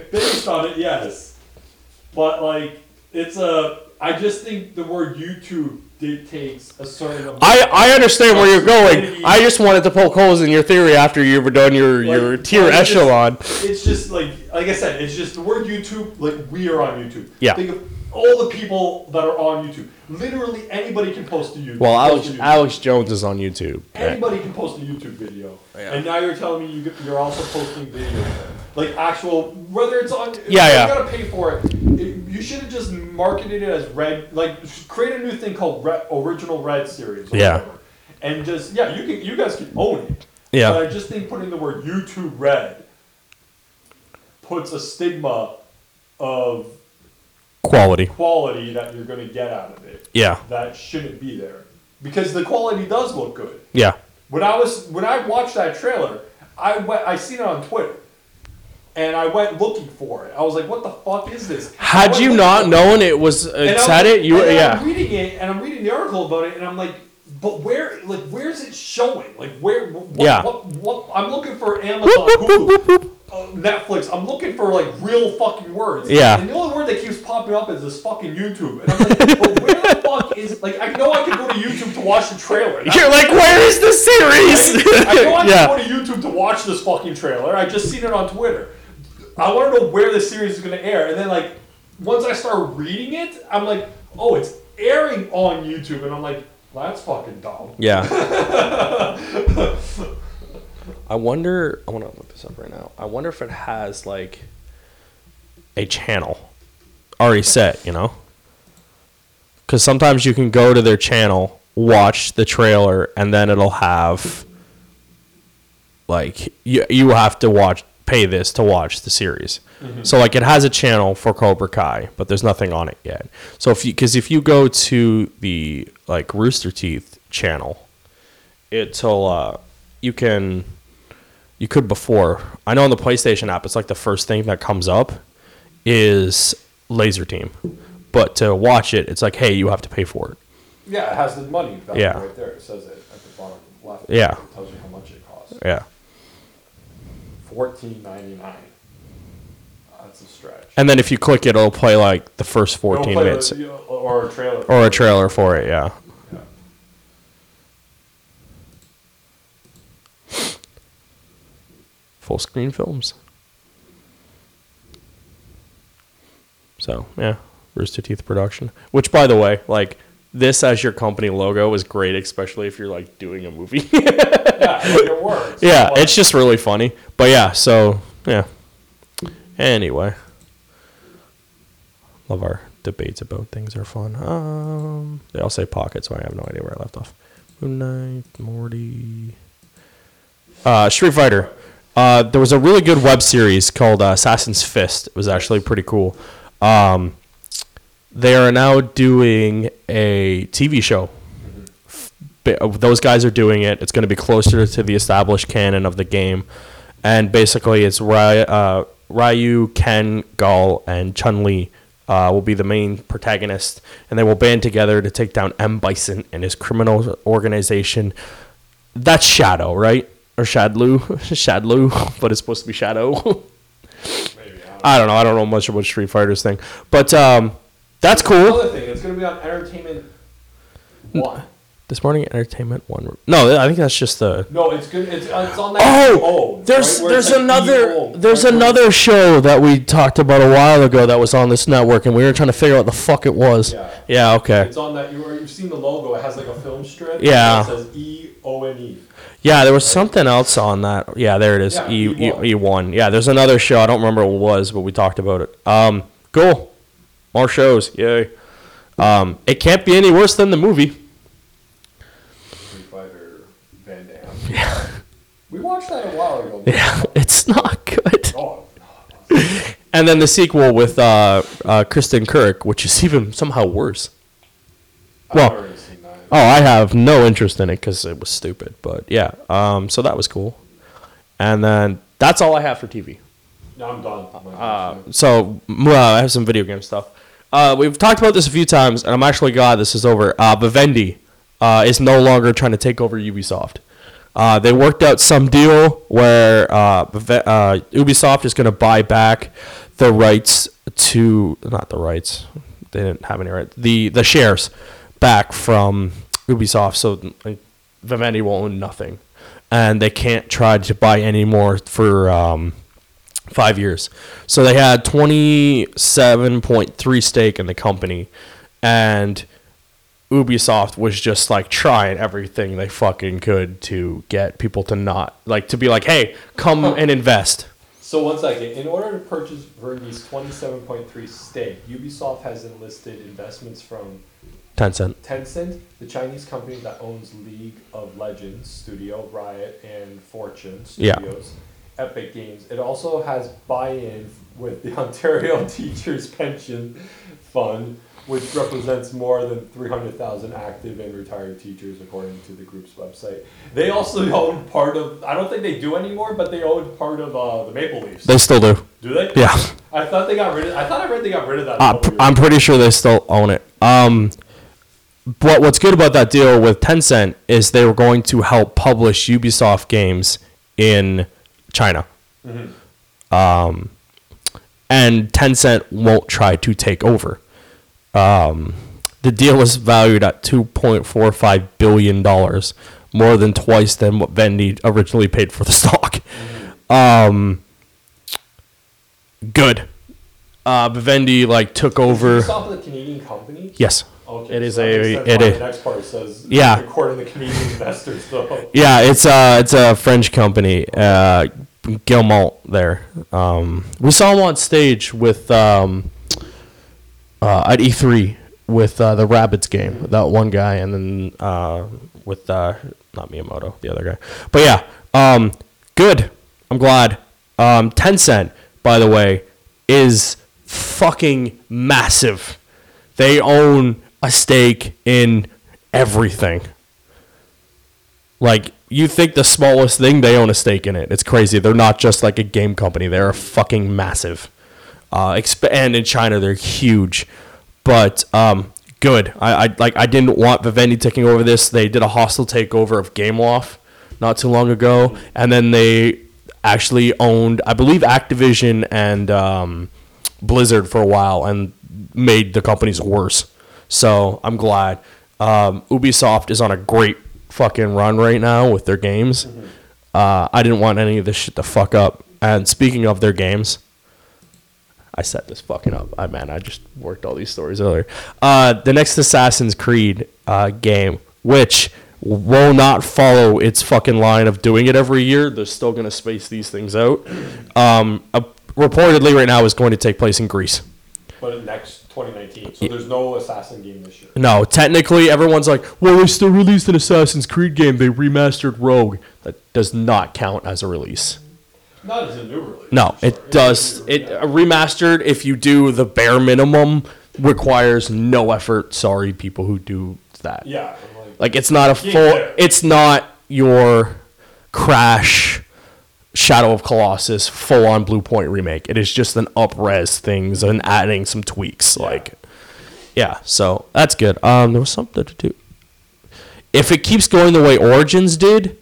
based on it, yes. But like, it's a. I just think the word YouTube dictates a certain. amount. I, I understand where you're going. I just wanted to poke holes in your theory after you were done your, your Like, tier I just- echelon. It's just like, like I said, it's just the word YouTube. Like we are on YouTube. Yeah. Think of all the people that are on YouTube. Literally anybody can post a YouTube. Well, post Alex a YouTube. Alex Jones is on YouTube. Anybody can post a YouTube video, Yeah. and now you're telling me you, you're also posting videos, like actual, whether it's on. if Yeah, you yeah. gotta pay for it. it you should have just marketed it as red, like create a new thing called red, original red series. Or Yeah. Whatever, and just yeah, you can you guys can own it. Yeah. But I just think putting the word YouTube red puts a stigma of Quality. quality that you're gonna get out of it Yeah. that shouldn't be there because the quality does look good. Yeah. When I was when I watched that trailer, I went I seen it on Twitter. And I went looking for it. I was like, "What the fuck is this?" Had you not it. known it was And it said it, you then yeah. I'm reading it, and I'm reading the article about it, and I'm like, "But where? Like, where's it showing? Like, where? What, Yeah. What, what, I'm looking for Amazon, Hulu, uh, Netflix. I'm looking for like real fucking words. Yeah. And the only word that keeps popping up is this fucking YouTube. And I'm like, "But where the fuck is? Like, I know I can go to YouTube to watch the trailer. You're like, where is the series? I know I yeah. can go to YouTube to watch this fucking trailer. I just seen it on Twitter. I want to know where the series is going to air, and then like once I start reading it, I'm like, oh, it's airing on YouTube, and I'm like, well, that's fucking dumb. Yeah. I wonder. I want to look this up right now. I wonder if it has like a channel already set. You know, because sometimes you can go to their channel, watch the trailer, and then it'll have like you you have to watch pay this to watch the series. So like it has a channel for Cobra Kai, but there's nothing on it yet. So if you because if you go to the like Rooster Teeth channel, it'll uh, you can you could before I know on the PlayStation app it's like the first thing that comes up is Lazer Team, but to watch it it's like hey you have to pay for it. Yeah, it has the money value Yeah. right there. It says it at the bottom left. Yeah. it tells you how much it costs. Yeah, fourteen ninety nine. That's a stretch. And then if you click it, it'll play like the first 14 minutes the- or a trailer. or a trailer for it. Yeah. Full screen films. So, yeah, Rooster Teeth production. Which by the way, like this as your company logo is great, especially if you're like doing a movie. Yeah, it works. yeah, it's just really funny. But yeah, so yeah. Anyway, love our debates about things are fun. Um, they all say pocket, so I have no idea where I left off. Moon Knight, Morty, uh, Street Fighter. Uh, there was a really good web series called uh, Assassin's Fist. It was actually pretty cool. Um, they are now doing a TV show uh, those guys are doing it. It's going to be closer to the established canon of the game, and basically, it's Ry- uh, Ryu, Ken, Guile, and Chun Li uh, will be the main protagonist, and they will band together to take down M Bison and his criminal organization. That's Shadow, right? Or Shadlu, Shadlu, but it's supposed to be Shadow. Maybe, I don't know. I don't know. I don't know much about Street Fighters thing, but um, that's cool. Another thing, it's gonna be on Entertainment One. This morning, Entertainment One. No, I think that's just the. No, it's good. It's, uh, it's on that. Oh, you there's right? There's another you there's right? Another show that we talked about a while ago that was on this network, and we were trying to figure out what the fuck it was. Yeah. Yeah. Okay. It's on that. You you've seen the logo. It has like a film strip. Yeah. It says E O N E. Yeah, there was something else on that. Yeah, there it is. Yeah, E E1. E one. Yeah, there's another show. I don't remember what it was, but we talked about it. Um, cool. More shows. Yay. Um, it can't be any worse than the movie. Street Fighter Van Damme. Yeah. We watched that a while ago. Yeah, it's not good. Oh, And then the sequel with uh, uh, Kristin Kreuk, which is even somehow worse. Well-. Oh, I have no interest in it because it was stupid. But yeah, um, so that was cool. And then that's all I have for TV. No, I'm done. Uh, so uh, I have some video game stuff. Uh, we've talked about this a few times, and I'm actually glad this is over. Uh, Vivendi uh, is no longer trying to take over Ubisoft. Uh, they worked out some deal where uh, uh, Ubisoft is going to buy back the rights to not the rights. They didn't have any rights. The the shares back from Ubisoft, so like, Vivendi will own nothing, and they can't try to buy any more for. Um, five years. So they had 27.3 stake in the company and Ubisoft was just like trying everything they fucking could to get people to not like to be like, "Hey, come and invest." So one second. In order to purchase Verdi's 27.3 stake, Ubisoft has enlisted investments from Tencent. Tencent, the Chinese company that owns League of Legends Studio, Riot, and Fortnite Yeah. Epic Games. It also has buy-in with the Ontario Teachers Pension Fund, which represents more than 300,000 active and retired teachers, according to the group's website. They also own part of, I don't think they do anymore, but they own part of uh, the Maple Leafs. They still do. do they? Yeah. I thought they got rid of, I thought I read they got rid of that. Uh, years I'm pretty sure they still own it. Um, but what's good about that deal with Tencent is they were going to help publish Ubisoft games in China. Um, and Tencent won't try to take over. Um, the deal is valued at $2.45 billion, more than twice than what Vendi originally paid for the stock. Um, good. Uh, Vivendi like took over. A Canadian company? Yes. Okay, It is so that a- makes sense it why is- The next part says Yeah. according to Canadian investors though. Yeah, it's a it's a French company. Uh, Guillemot there. Um, we saw him on stage with um, uh, at E3 with uh, the Rabbids game. That one guy, and then uh, with uh, not Miyamoto, the other guy. But yeah, um, good. I'm glad. Um, Tencent, by the way, is fucking massive. They own a stake in everything. Like you think the smallest thing, they own a stake in it. It's crazy. They're not just like a game company. They're fucking massive. Uh, exp- and in China, they're huge. But um, good. I, I like. I didn't want Vivendi taking over this. They did a hostile takeover of Gameloft not too long ago, and then they actually owned, I believe, Activision and um, Blizzard for a while, and made the companies worse. So I'm glad. Um, Ubisoft is on a great fucking run right now with their games. Uh, I didn't want any of this shit to fuck up. And speaking of their games, I set this fucking up. I man, I just worked all these stories earlier. Uh, the next Assassin's Creed uh, game, which will not follow its fucking line of doing it every year. They're still gonna space these things out. Um, uh, reportedly, right now is going to take place in Greece. But next 2019. So there's no Assassin game this year. No, technically, everyone's like, well, they still released an Assassin's Creed game. They remastered Rogue. That does not count as a release. Not as a new release. No, it sure. does. It remastered. If you do the bare minimum, requires no effort. Sorry, people who do that. yeah. like, Like it's not a full. yeah. It's not your Crash, Shadow of Colossus, full on Bluepoint remake. It is just an upres things and adding some tweaks. Yeah. Like, yeah. So that's good. Um, there was something to do. If it keeps going the way Origins did,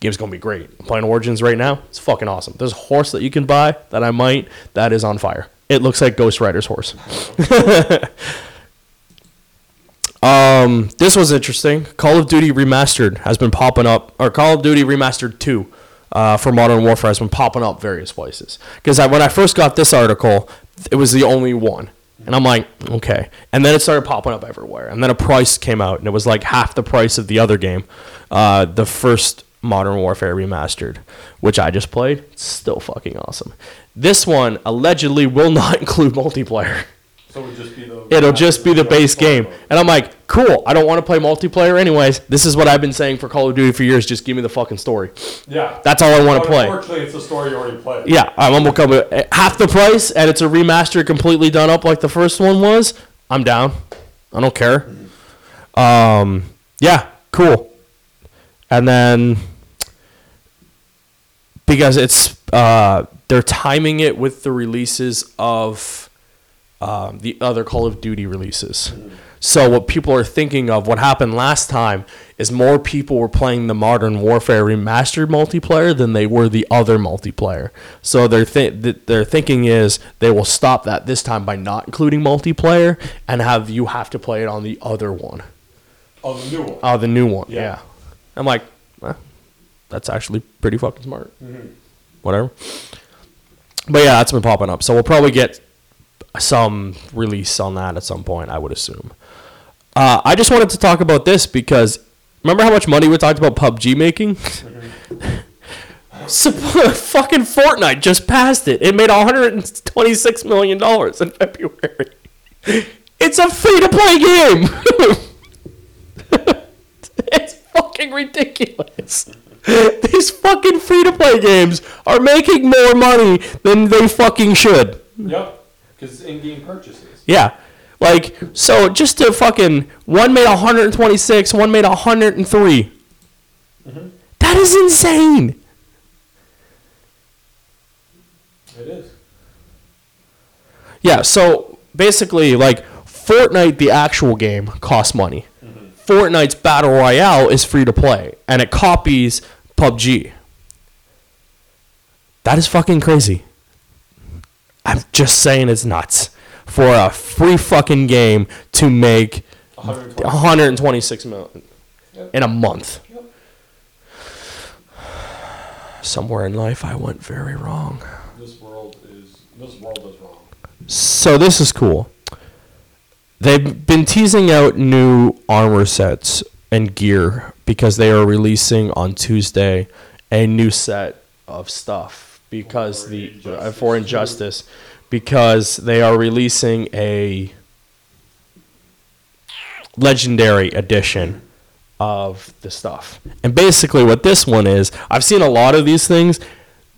game's gonna be great. I'm playing Origins right now. It's fucking awesome. There's a horse that you can buy that I might that is on fire. It looks like Ghost Rider's horse. um, this was interesting. Call of Duty Remastered has been popping up, or Call of Duty Remastered Two uh, for Modern Warfare has been popping up various places. Because when I first got this article, it was the only one. And I'm like, okay. And then it started popping up everywhere. And then a price came out, and it was like half the price of the other game, uh, the first Modern Warfare Remastered, which I just played. It's still fucking awesome. This one allegedly will not include multiplayer. So it would just be the. It'll just be the base game. And I'm like, cool. I don't want to play multiplayer anyways. This is what I've been saying for Call of Duty for years. Just give me the fucking story. Yeah. That's all I want to play. Unfortunately, it's a story you already played. Yeah, I'm gonna come with eh, half the price, and it's a remaster, completely done up like the first one was. I'm down. I don't care. Um, yeah, cool. And then because it's uh, they're timing it with the releases of um, the other Call of Duty releases. So what people are thinking of, what happened last time, is more people were playing the Modern Warfare remastered multiplayer than they were the other multiplayer. So their th- th- their thinking is they will stop that this time by not including multiplayer and have you have to play it on the other one, On the new one. oh the new one. Yeah, Yeah. I'm like, eh, that's actually pretty fucking smart. Mm-hmm. Whatever. But yeah, that's been popping up. So we'll probably get some release on that at some point, I would assume. Uh, I just wanted to talk about this because remember how much money we talked about PUBG making? fucking Fortnite just passed it. It made 126 million dollars in February. It's a free to play game. it's fucking ridiculous. These fucking free to play games are making more money than they fucking should. Yep. Because in-game purchases. Yeah. Like, so just to fucking, one made 126, one made 103. Mm-hmm. That is insane. It is. Yeah, so basically, like, Fortnite, the actual game, costs money. Mm-hmm. Fortnite's Battle Royale is free to play, and it copies PUBG. That is fucking crazy. I'm just saying it's nuts. For a free fucking game to make 120. 126 million Yep. in a month. Yep. Somewhere in life, I went very wrong. This world is. This world is wrong. So this is cool. They've been teasing out new armor sets and gear because they are releasing on Tuesday a new set of stuff because For the uh, for injustice because they are releasing a legendary edition of the stuff. And basically what this one is, I've seen a lot of these things.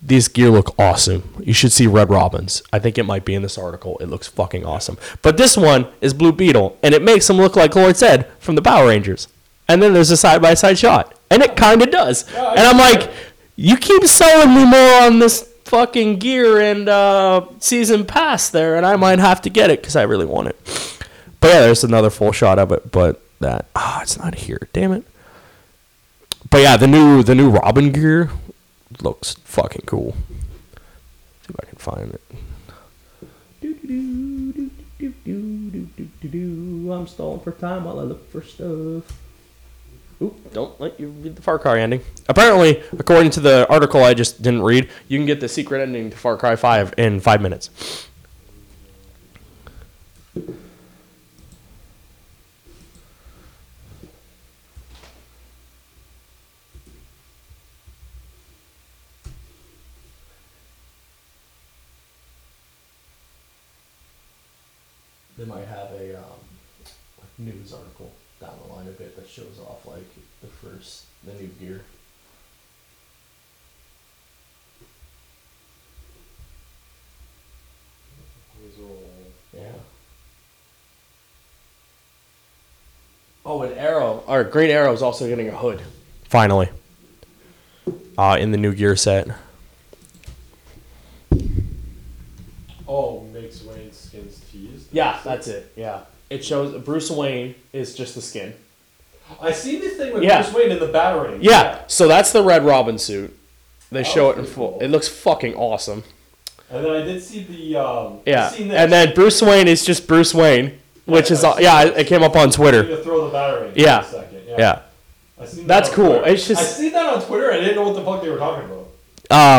These gear look awesome. You should see Red Robins. I think it might be in this article. It looks fucking awesome. But this one is Blue Beetle, and it makes him look like Lord Zedd from the Power Rangers. And then there's a side by side shot, and it kind of does. And I'm like. You keep selling me more on this fucking gear and uh, season pass there, and I might have to get it because I really want it. But yeah, there's another full shot of it, but that ah, it's not here. Damn it. But yeah, the new the new Robin gear looks fucking cool. See if I can find it. I'm stalling for time while I look for stuff. Don't let you read the Far Cry ending. Apparently, according to the article I just didn't read, you can get the secret ending to Far Cry 5 in five minutes. They might have a um, news article down the line a bit that shows off like the first the new gear. Those are all- Yeah. Oh, an Arrow or Green Arrow is also getting a hood. Finally. Uh, in the new gear set. Oh, makes Wayne skins teased. Yeah, that's it. Yeah. It shows Bruce Wayne is just the skin. I see this thing with Yeah. Bruce Wayne in the battering. Yeah, so that's the Red Robin suit. They show it in pretty full. cool. It looks fucking awesome. And then I did see the um. Yeah, I seen this. and then Bruce Wayne is just Bruce Wayne, which is uh, yeah, it came up on Twitter. throw the Batarang. Yeah. A second. Yeah. Yeah, I seen that That's on cool. Twitter. It's just- I seen that on Twitter. I didn't know what the fuck they were talking about.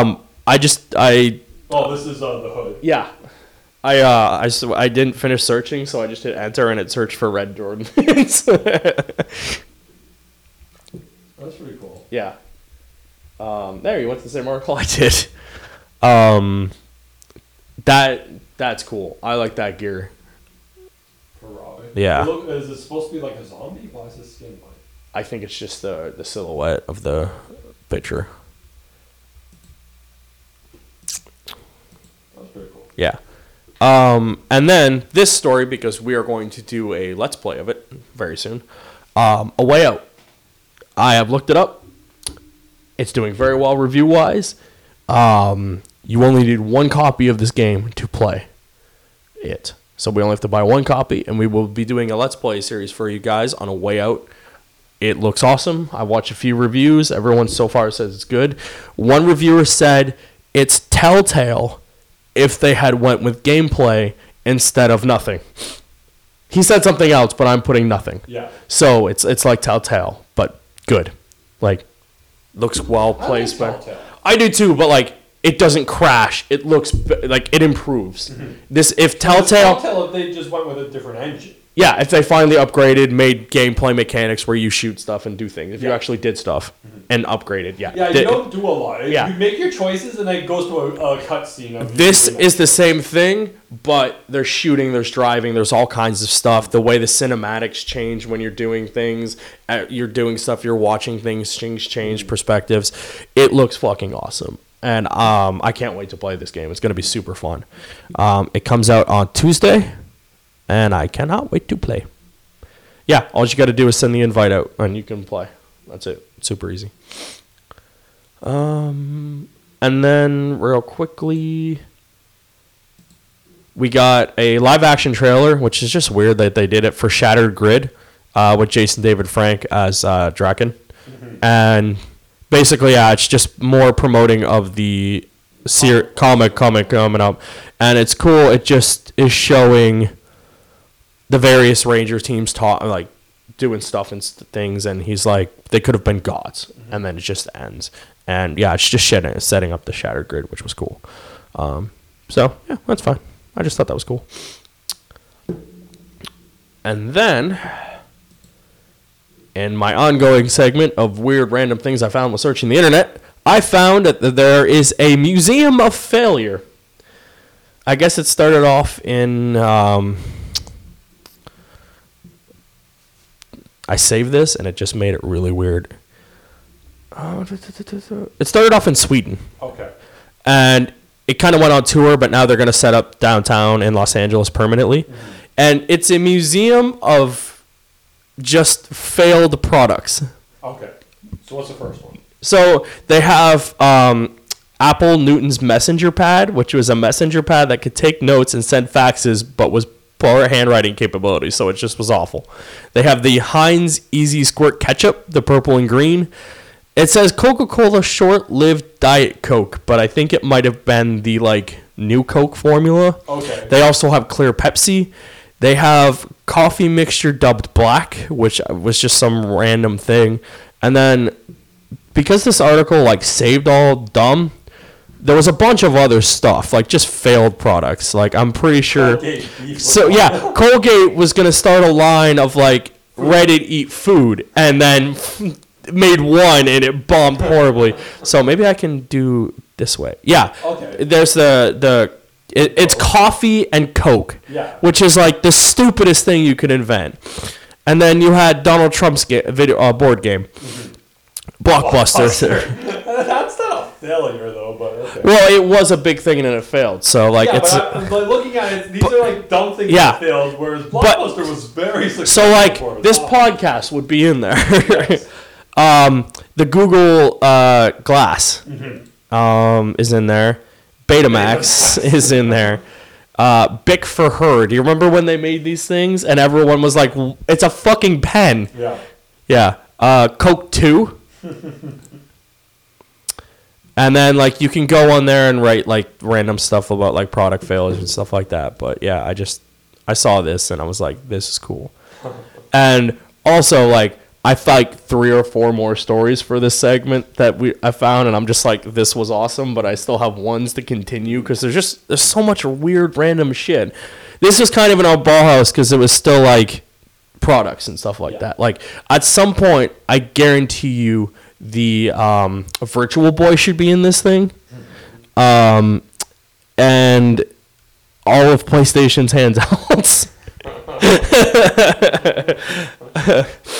um, I just I Oh, this is uh, the hood. yeah, I uh I s- I didn't finish searching, so I just hit enter and it searched for Red Jordan. That's pretty cool. yeah. Um, there you went to the same article I did. Um, that that's cool. I like that gear. Yeah. It look, is it supposed to be like a zombie? Why is his skin white? I think it's just the the silhouette of the picture. That's pretty cool. Yeah. Um, and then this story, because we are going to do a let's play of it very soon. Um, a way out. I have looked it up. It's doing very well review wise. Um, you only need one copy of this game to play it. So we only have to buy one copy, and we will be doing a let's play series for you guys on a way out. It looks awesome. I watched a few reviews. Everyone so far says it's good. One reviewer said it's Telltale if they had went with gameplay instead of nothing. He said something else, but I'm putting nothing. Yeah. So it's it's like Telltale, but good. Like looks well I placed, like but I do too. But like it doesn't crash. It looks like it improves. Mm-hmm. This if Telltale, Telltale if they just went with a different engine. yeah, if they finally upgraded, made gameplay mechanics where you shoot stuff and do things. If you actually did stuff mm-hmm. and upgraded, yeah. Yeah, you don't do a lot. Yeah. You make your choices and then it goes to a, a cutscene This is the same thing, but there's shooting, there's driving, there's all kinds of stuff. The way the cinematics change when you're doing things, uh, you're doing stuff, you're watching things, things change mm-hmm. perspectives. It looks fucking awesome. And um, I can't wait to play this game. It's going to be super fun. Um, it comes out on Tuesday, and I cannot wait to play. Yeah, all you got to do is send the invite out, and you can play. That's it. Super easy. Um, and then real quickly, we got a live action trailer, which is just weird that they did it for Shattered Grid uh, with Jason David Frank as uh, Drakkon. And basically, yeah, it's just more promoting of the ser- comic comic coming up. And it's cool. It just is showing the various Ranger teams talk like doing stuff and st- things, and he's like, they could have been gods, and then it just ends. And yeah, it's just setting setting up the shattered grid, which was cool. Um, so yeah, that's fine. I just thought that was cool. And then, in my ongoing segment of weird random things I found while searching the internet, I found that there is a museum of failure. I guess it started off in. Um, I saved this and it just made it really weird. It started off in Sweden Okay. and it kind of went on tour, but now they're going to set up downtown in Los Angeles permanently. And it's a museum of just failed products. Okay. So what's the first one? So they have um, Apple Newton's Messenger Pad, which was a messenger pad that could take notes and send faxes, but was poor handwriting capability, so it just was awful. They have the Heinz Easy Squirt Ketchup, the purple and green. It says Coca-Cola short-lived Diet Coke, but I think it might have been the like new Coke formula. Okay. They also have clear Pepsi. They have coffee mixture dubbed black, which was just some random thing. And then because this article like saved all dumb, there was a bunch of other stuff, like just failed products. Like I'm pretty sure Colgate so yeah, Colgate was gonna start a line of like ready to eat food, and then made one, and it bombed horribly. So maybe I can do this way. Yeah. Okay. There's the the it, it's coffee and Coke. Yeah. Which is like the stupidest thing you could invent. And then you had Donald Trump's ga- video uh, board game, Blockbuster. That's not a failure though, but okay. well, it was a big thing and then it failed. So like yeah, it's. but, I, but looking at it, these are like dumb things Yeah. that failed, whereas But- Blockbuster was very successful. So like this time. podcast would be in there. um, the Google uh, Glass um, is in there. Betamax is in there. Uh, Bic for her. Do you remember when they made these things and everyone was like, "It's a fucking pen." Yeah. Yeah. Uh, Coke two. and then like you can go on there and write like random stuff about like product failures and stuff like that. But yeah, I just I saw this and I was like, this is cool. And also like I like three or four more stories for this segment that we I found, and I'm just like, this was awesome, but I still have ones to continue because there's just there's so much weird random shit. This was kind of an old house because it was still like products and stuff like Yeah. that. Like at some point, I guarantee you the um, Virtual Boy should be in this thing, um, and all of PlayStation's handhelds.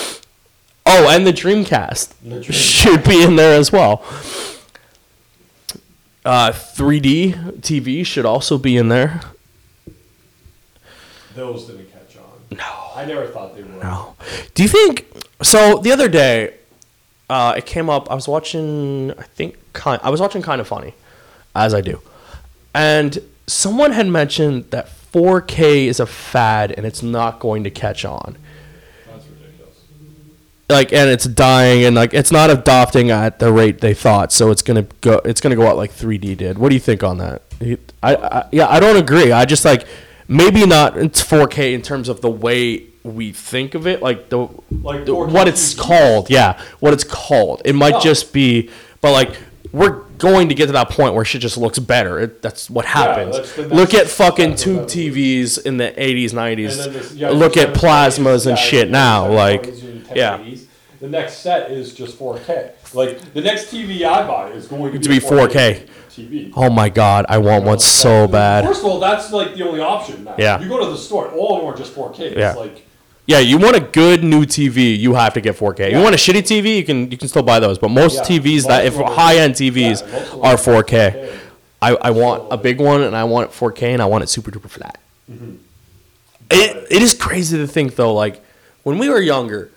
oh, and the Dreamcast The Dream- should be in there as well. Uh, 3D TV should also be in there. Those didn't catch on. No. I never thought they would. No. Do you think so? The other day, uh, it came up. I was watching. I think kind. I was watching Kind of Funny, as I do, and someone had mentioned that 4K is a fad and it's not going to catch on. Like, and it's dying, and like it's not adopting at the rate they thought. So it's gonna go. It's gonna go out like 3D did. What do you think on that? I, I yeah, I don't agree. I just like maybe not it's 4K in terms of the way we think of it, like the Like the- 4K what it's called. Yeah, what it's called. It might No. just be, but like we're going to get to that point where shit just looks better. It, that's what happens. that's the Look at fucking tube TVs in the 80s, 90s. And then this- yeah, Look at plasmas and yeah, shit now. Like, twenties and ten yeah. The next set is just 4K. Like the next TV I buy is going to, To be 4K. TV. Oh my god, I want one so bad. First of all, that's like the only option now. Yeah. You go to the store, all of them are just 4K. It's Yeah. like Yeah, you want a good new TV, you have to get 4K. You want a shitty TV, you can you can still buy those, but most Yeah, TVs that if high end TVs yeah, most of them are are 4K. 4K. I, I want a big one and I want it 4K and I want it super duper flat. Mm-hmm. It, it is crazy to think though, like when we were younger,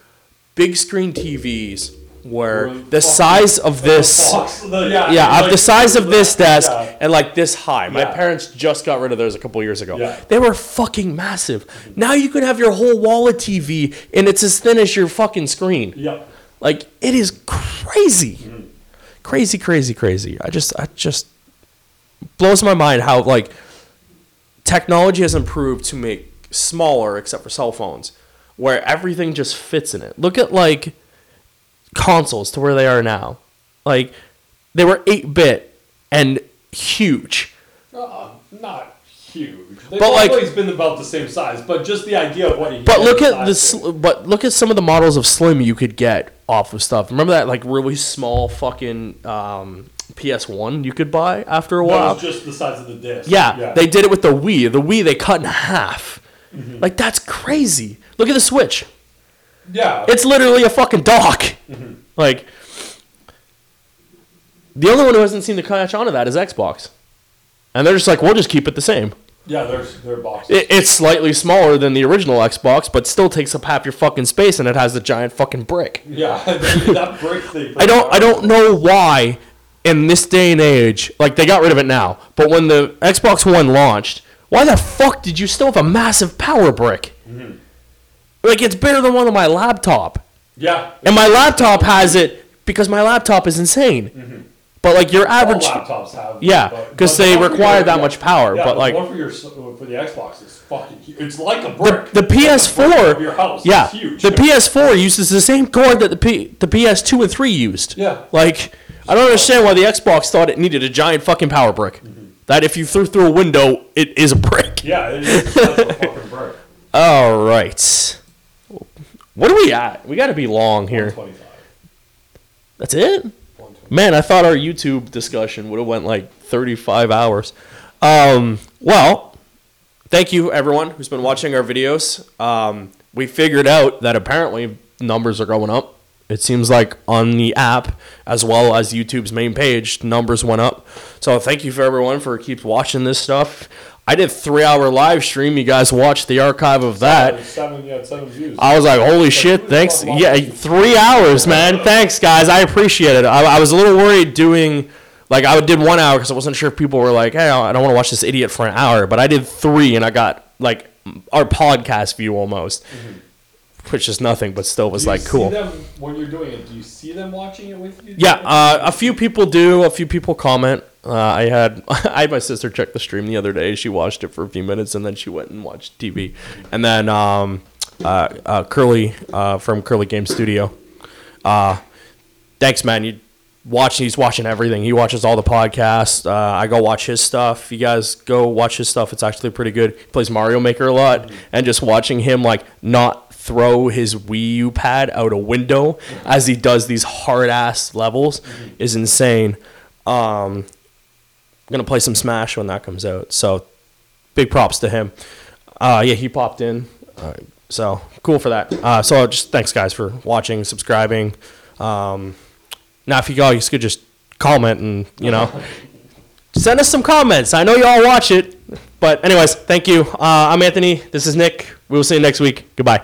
big screen TVs were the fucking- size of this. Yeah, Yeah, of the size of this desk Yeah. and like this high. My Yeah. parents just got rid of those a couple years ago. Yeah. They were fucking massive. Now you can have your whole wall of TV and it's as thin as your fucking screen. Yep. Like it is crazy. Mm-hmm. Crazy, crazy, crazy. I just I just blows my mind how like technology has improved to make smaller except for cell phones where everything just fits in it. Look at like consoles to where they are now. Like they were 8-bit and huge. Uh, not huge. They've But, like- always been about the same size, but just the idea of what you But look at the sl- but look at some of the models of Slim you could get off of stuff. Remember that like really small fucking um, PS1 you could buy after a That while? was just the size of the disc. Yeah, they did it with the Wii. The Wii they cut in half. Mm-hmm. Like that's crazy. Look at the Switch. Yeah. It's literally a fucking dock. Mm-hmm. Like the only one who hasn't seen the catch on to that is Xbox, and they're just like, we'll just keep it the same. yeah, they're, they're boxes. It, it's slightly smaller than the original Xbox, but still takes up half your fucking space, and it has the giant fucking brick. yeah, that brick thing. I don't I don't know why in this day and age, like they got rid of it now, but when the Xbox One launched, why the fuck did you still have a massive power brick? Like it's bigger than one of my laptop. Yeah. And my laptop has it because my laptop is insane. Mm-hmm. But like your All average, laptops have. yeah, because but the they require your- that yeah, much power. Yeah, but the like one for your for the Xbox is fucking. Huge. It's like a brick. the brick PS4, of your house. yeah, the PS4 uses the same cord that the P, the PS2 and 3 used. Yeah. Like I don't understand why the Xbox thought it needed a giant fucking power brick. That if you threw through a window, it is a brick. Yeah, it is a fucking brick. All right. What are we at? We got to be long here. That's it. Man, I thought our YouTube discussion would have went like 35 hours. Um, well, thank you everyone who's been watching our videos. Um, we figured out that apparently numbers are going up. It seems like on the app as well as YouTube's main page, numbers went up. So thank you for everyone for keeps watching this stuff. I did three hour live stream. You guys watched the archive of that. Seven, you seven views. I was like, holy shit, thanks. Yeah, three hours, man. Thanks, guys. I appreciate it. I, I was a little worried doing, like, I did one hour because I wasn't sure if people were like, hey, I don't want to watch this idiot for an hour. But I did three and I got, like, our podcast view almost, mm-hmm. Which is nothing, but still was Do you like see cool. them when you're doing it? Do you see them watching it with you? Yeah, uh, a few people do. A few people comment. Uh, I had I had my sister check the stream the other day. She watched it for a few minutes and then she went and watched TV. And then um, uh, uh, Curly uh, from Curly Game Studio. Uh, thanks, man. You watch. He's watching everything. He watches all the podcasts. Uh, I go watch his stuff. You guys go watch his stuff. It's actually pretty good. He plays Mario Maker a lot, and just watching him like not throw his Wii U pad out a window as he does these hard ass levels is insane. Um, I'm gonna play some Smash when that comes out. So big props to him. Uh, yeah, he popped in. Uh, so cool for that. Uh, so just thanks guys for watching, subscribing. Um, now if you guys could just comment and you know send us some comments. I know y'all watch it, but anyways, thank you. Uh, I'm Anthony. This is Nick. We will see you next week. Goodbye.